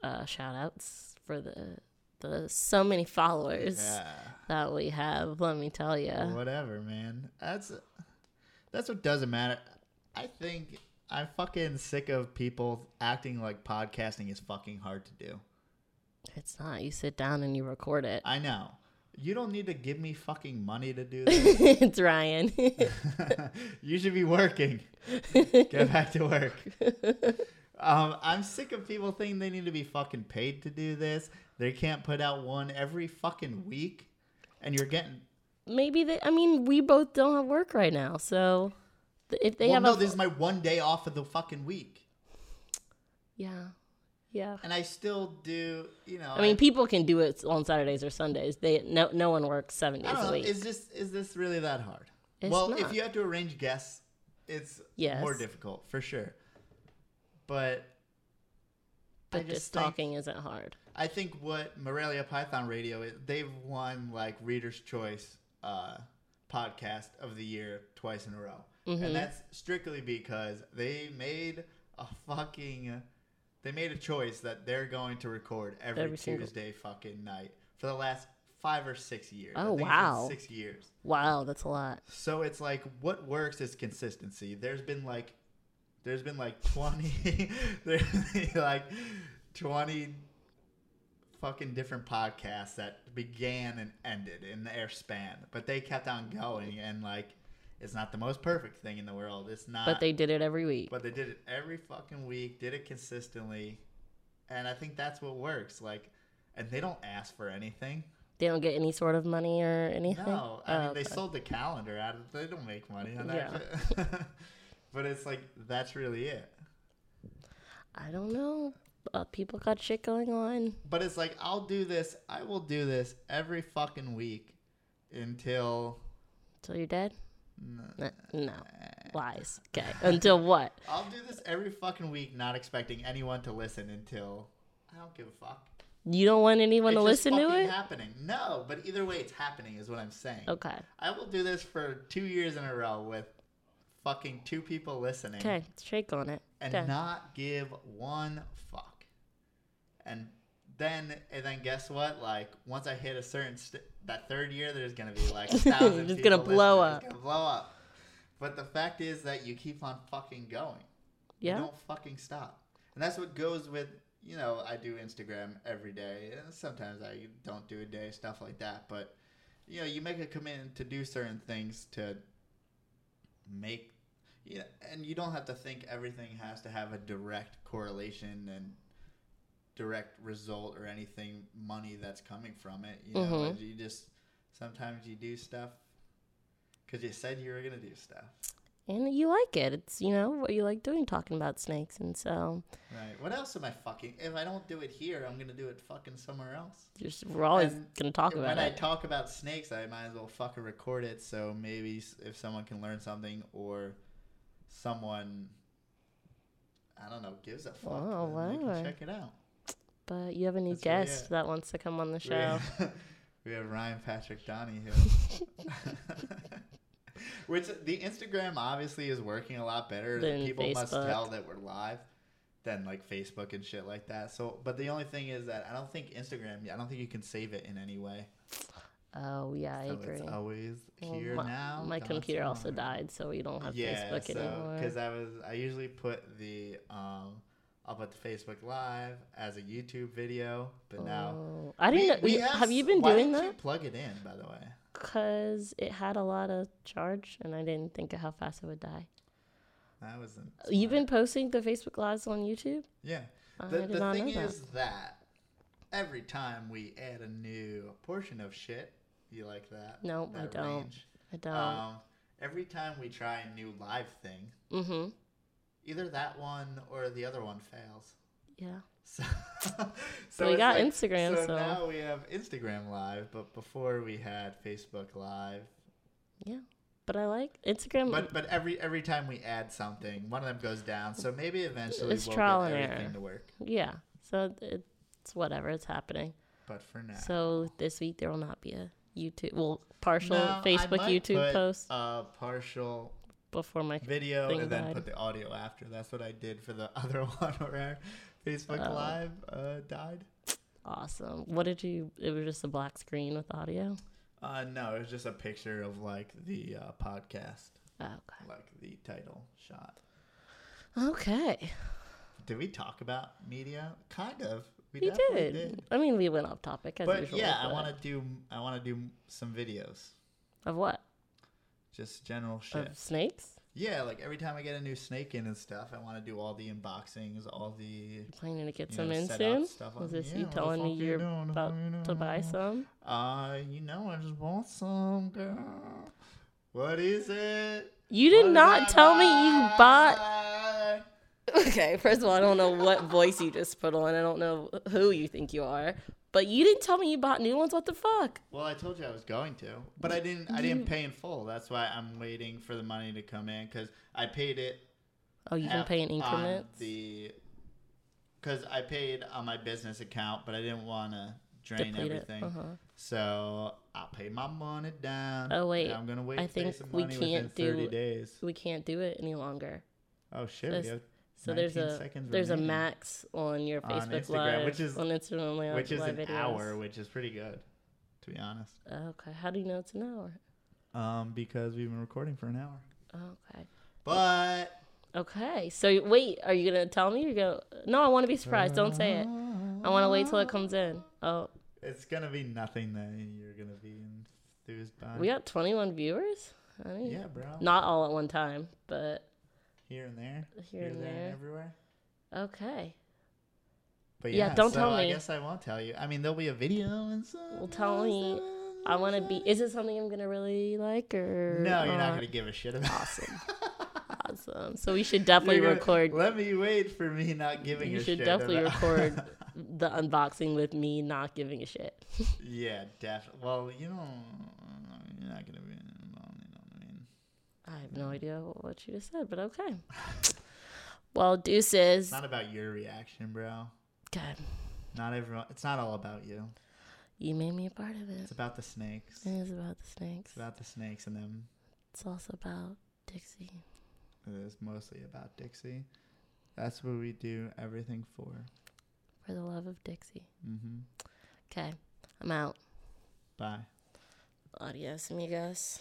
S2: uh, shout outs for the the so many followers
S1: Yeah.
S2: that we have. Let me tell you.
S1: Whatever, man. That's that's what doesn't matter. I think I'm fucking sick of people acting like podcasting is fucking hard to do.
S2: It's not. You sit down and you record it.
S1: I know. You don't need to give me fucking money to do this.
S2: it's Ryan.
S1: you should be working. Get back to work. Um, I'm sick of people thinking they need to be fucking paid to do this. They can't put out one every fucking week, and you're getting.
S2: Maybe they. I mean, we both don't have work right now, so if they
S1: well,
S2: have
S1: no,
S2: a
S1: this is my one day off of the fucking week,
S2: yeah, yeah.
S1: and I still do. You know,
S2: I mean, people can do it on Saturdays or Sundays. They no no one works seven
S1: I
S2: days
S1: don't
S2: a week.
S1: Is this is this really that hard?
S2: It's
S1: well, if you have to arrange guests, it's
S2: Yes.
S1: more difficult for sure. But
S2: But
S1: just
S2: just
S1: think-
S2: talking isn't hard.
S1: I think what Morelia Python Radio is, they've won like Reader's Choice uh, podcast of the year twice in a row,
S2: Mm-hmm.
S1: and that's strictly because they made a fucking they made a choice that they're going to record every,
S2: Every single-
S1: Tuesday fucking night for the last five or six years.
S2: Oh, wow.
S1: six years.
S2: Wow, that's a lot.
S1: So it's like what works is consistency. There's been like there's been like 20 there's been like 20 fucking different podcasts that began and ended in their span, but they kept on going and like it's not the most perfect thing in the world. It's not
S2: But they did it every week.
S1: but they did it every fucking week, did it consistently. And I think that's what works. Like and they don't ask for anything.
S2: They don't get any sort of money or anything.
S1: No, I
S2: Oh,
S1: mean they
S2: okay.
S1: sold the calendar out of. They don't make money on that.
S2: Yeah.
S1: but it's like that's really it.
S2: I don't know. Uh, people got shit going on.
S1: But it's like I'll do this. I will do this every fucking week until
S2: Until you're dead?
S1: N-
S2: No. no. Lies. Okay. Until what?
S1: I'll do this every fucking week, not expecting anyone to listen until I don't give a fuck.
S2: You don't want anyone
S1: It's
S2: to
S1: just
S2: listen to
S1: fucking
S2: it?
S1: Happening? No, but either way, it's happening. Is what I'm saying.
S2: Okay.
S1: I will do this for two years in a row with fucking two people listening.
S2: Okay. Shake on it.
S1: and
S2: Okay.
S1: not give one fuck. And then, and then guess what? Like once I hit a certain st- that third year, there's gonna be like a thousand.
S2: It's
S1: people
S2: gonna blow
S1: listening.
S2: up.
S1: It's gonna blow up. But the fact is that you keep on fucking going.
S2: Yeah.
S1: You don't fucking stop. And that's what goes with you know I do Instagram every day. And sometimes I don't do a day stuff like that. But you know you make a commitment to do certain things to make yeah, and you don't have to think everything has to have a direct correlation and direct result or anything money that's coming from it. You know,
S2: Mhm.
S1: you just sometimes you do stuff because you said you were gonna do stuff.
S2: And you like it. It's, you know, what you like doing, talking about snakes. And so
S1: Right. What else am I fucking? If I don't do it here, I'm gonna do it fucking somewhere else.
S2: just, we're always
S1: And
S2: going to talk about
S1: when
S2: about
S1: I talk about snakes, I might as well fucking record it. So maybe if someone can learn something or someone, I don't know, gives a fuck,
S2: Oh,
S1: then they can check it out.
S2: But you have a new
S1: That's
S2: guest that wants to come on the
S1: We
S2: show.
S1: have, we have Ryan Patrick Donahue. Which the Instagram obviously is working a lot better.
S2: Than
S1: People must tell that we're live than like Facebook and shit like that. So, but the only thing is that I don't think Instagram. I don't think you can save it in any way.
S2: Oh, yeah, I agree.
S1: it's always
S2: Well,
S1: here
S2: my,
S1: now.
S2: My computer also died, so we don't have
S1: Yeah,
S2: Facebook
S1: so
S2: anymore.
S1: because I was I usually put the um I'll put the Facebook Live as a YouTube video, but now
S2: Oh, I didn't know. you- have, you been
S1: why
S2: doing that?
S1: plug it in, by the way.
S2: Because it had a lot of charge, and I didn't think of how fast it would die.
S1: That wasn't.
S2: You've been posting the Facebook Lives on YouTube?
S1: Yeah. The, the thing
S2: is that.
S1: that every time we add a new portion of shit, you like that?
S2: No, I don't.
S1: range?
S2: I don't.
S1: Um, every time we try a new live thing,
S2: mm-hmm.
S1: Either that one or the other one fails.
S2: Yeah.
S1: So,
S2: So we got Instagram,
S1: So,
S2: so-
S1: now we have Instagram Live, but before we had Facebook Live.
S2: Yeah. But I like Instagram.
S1: But but every every time we add something, one of them goes down. So maybe eventually
S2: It's
S1: we'll
S2: trial
S1: get
S2: and
S1: everything
S2: error.
S1: to work.
S2: yeah. So it's whatever. It's happening.
S1: But for now,
S2: So this week there will not be a YouTube, well, partial
S1: No,
S2: Facebook, YouTube
S1: put
S2: post
S1: a partial
S2: before my.
S1: video and then
S2: died.
S1: put the audio after. That's what I did for the other one where Facebook
S2: Oh.
S1: Live uh, died.
S2: Awesome. What did you? It was just a black screen with audio.
S1: Uh, no, it was just a picture of like the uh, podcast,
S2: Oh, okay.
S1: like the title shot.
S2: Okay.
S1: Did we talk about media? Kind of. We,
S2: We
S1: definitely
S2: did. I mean, we went off topic as
S1: But
S2: usual.
S1: yeah, I want to do. I want to do some videos.
S2: Of what?
S1: Just general shit.
S2: Of snakes?
S1: Yeah, like every time I get a new snake in and stuff, I want to do all the unboxings, all the
S2: Planning to get
S1: you
S2: some
S1: know,
S2: in soon?
S1: up stuff.
S2: Was this
S1: Yeah,
S2: you telling me
S1: fuck you
S2: you're
S1: doing?
S2: About
S1: you
S2: to buy some?
S1: Uh, you know, I just bought some, girl. What is it?
S2: You did
S1: What
S2: not
S1: I
S2: tell me you bought. Okay, first of all, I don't know what voice you just put on. I don't know who you think you are. But you didn't tell me you bought new ones. What the fuck?
S1: Well, I told you I was going to, but I didn't. I didn't pay in full. That's why I'm waiting for the money to come in because I paid it.
S2: Oh, you can pay in
S1: on
S2: increments?
S1: The because I paid on my business account, but I didn't want to drain
S2: Deplete it.
S1: everything.
S2: Uh-huh.
S1: So I paid my money down.
S2: Oh, wait.
S1: and I'm gonna wait.
S2: I
S1: to pay
S2: think
S1: some
S2: we
S1: money within
S2: can't do-
S1: 30
S2: do-
S1: days.
S2: We can't do it any longer.
S1: Oh shit! We have
S2: So there's a there's a max on your Facebook
S1: Instagram,
S2: Live,
S1: which is-
S2: on Instagram Live,
S1: which is
S2: live
S1: an
S2: videos.
S1: hour, which is pretty good, to be honest.
S2: Okay, how do you know it's an hour?
S1: Um, because we've been recording for an hour.
S2: Okay.
S1: But
S2: Okay. So wait, are you gonna tell me? You're gonna? No, I want to be surprised. Don't say it. I want to wait till it comes in. Oh,
S1: It's gonna be nothing that you're gonna be enthused by.
S2: we got 21 viewers. I mean,
S1: yeah, bro.
S2: Not all at one time, but
S1: Here and there,
S2: here and
S1: and
S2: there.
S1: everywhere.
S2: Okay.
S1: But
S2: Yeah,
S1: yeah,
S2: don't
S1: so
S2: tell me.
S1: I guess I won't tell you. I mean, there'll be a video and stuff.
S2: Well, tell me. I want to be. Is it something I'm gonna really like or?
S1: No, you're not
S2: not?
S1: gonna give a shit about.
S2: Awesome. awesome. So we should definitely
S1: gonna-
S2: record.
S1: Let me wait for me not giving
S2: You
S1: a
S2: should definitely
S1: about-
S2: record the unboxing with me not giving a shit.
S1: yeah, definitely. Well, you know, you're not gonna be. You know what I mean?
S2: I have no idea what you just said, but okay. Well, deuces.
S1: It's not about your reaction, bro.
S2: Good.
S1: Not everyone. It's not all about you.
S2: You made me a part of it.
S1: It's about the snakes.
S2: It is about the snakes.
S1: It's about the snakes and them.
S2: It's also about Dixie.
S1: It is mostly about Dixie. That's what we do everything for.
S2: For the love of Dixie.
S1: Mm-hmm.
S2: Okay. I'm out.
S1: Bye.
S2: Adios, amigos.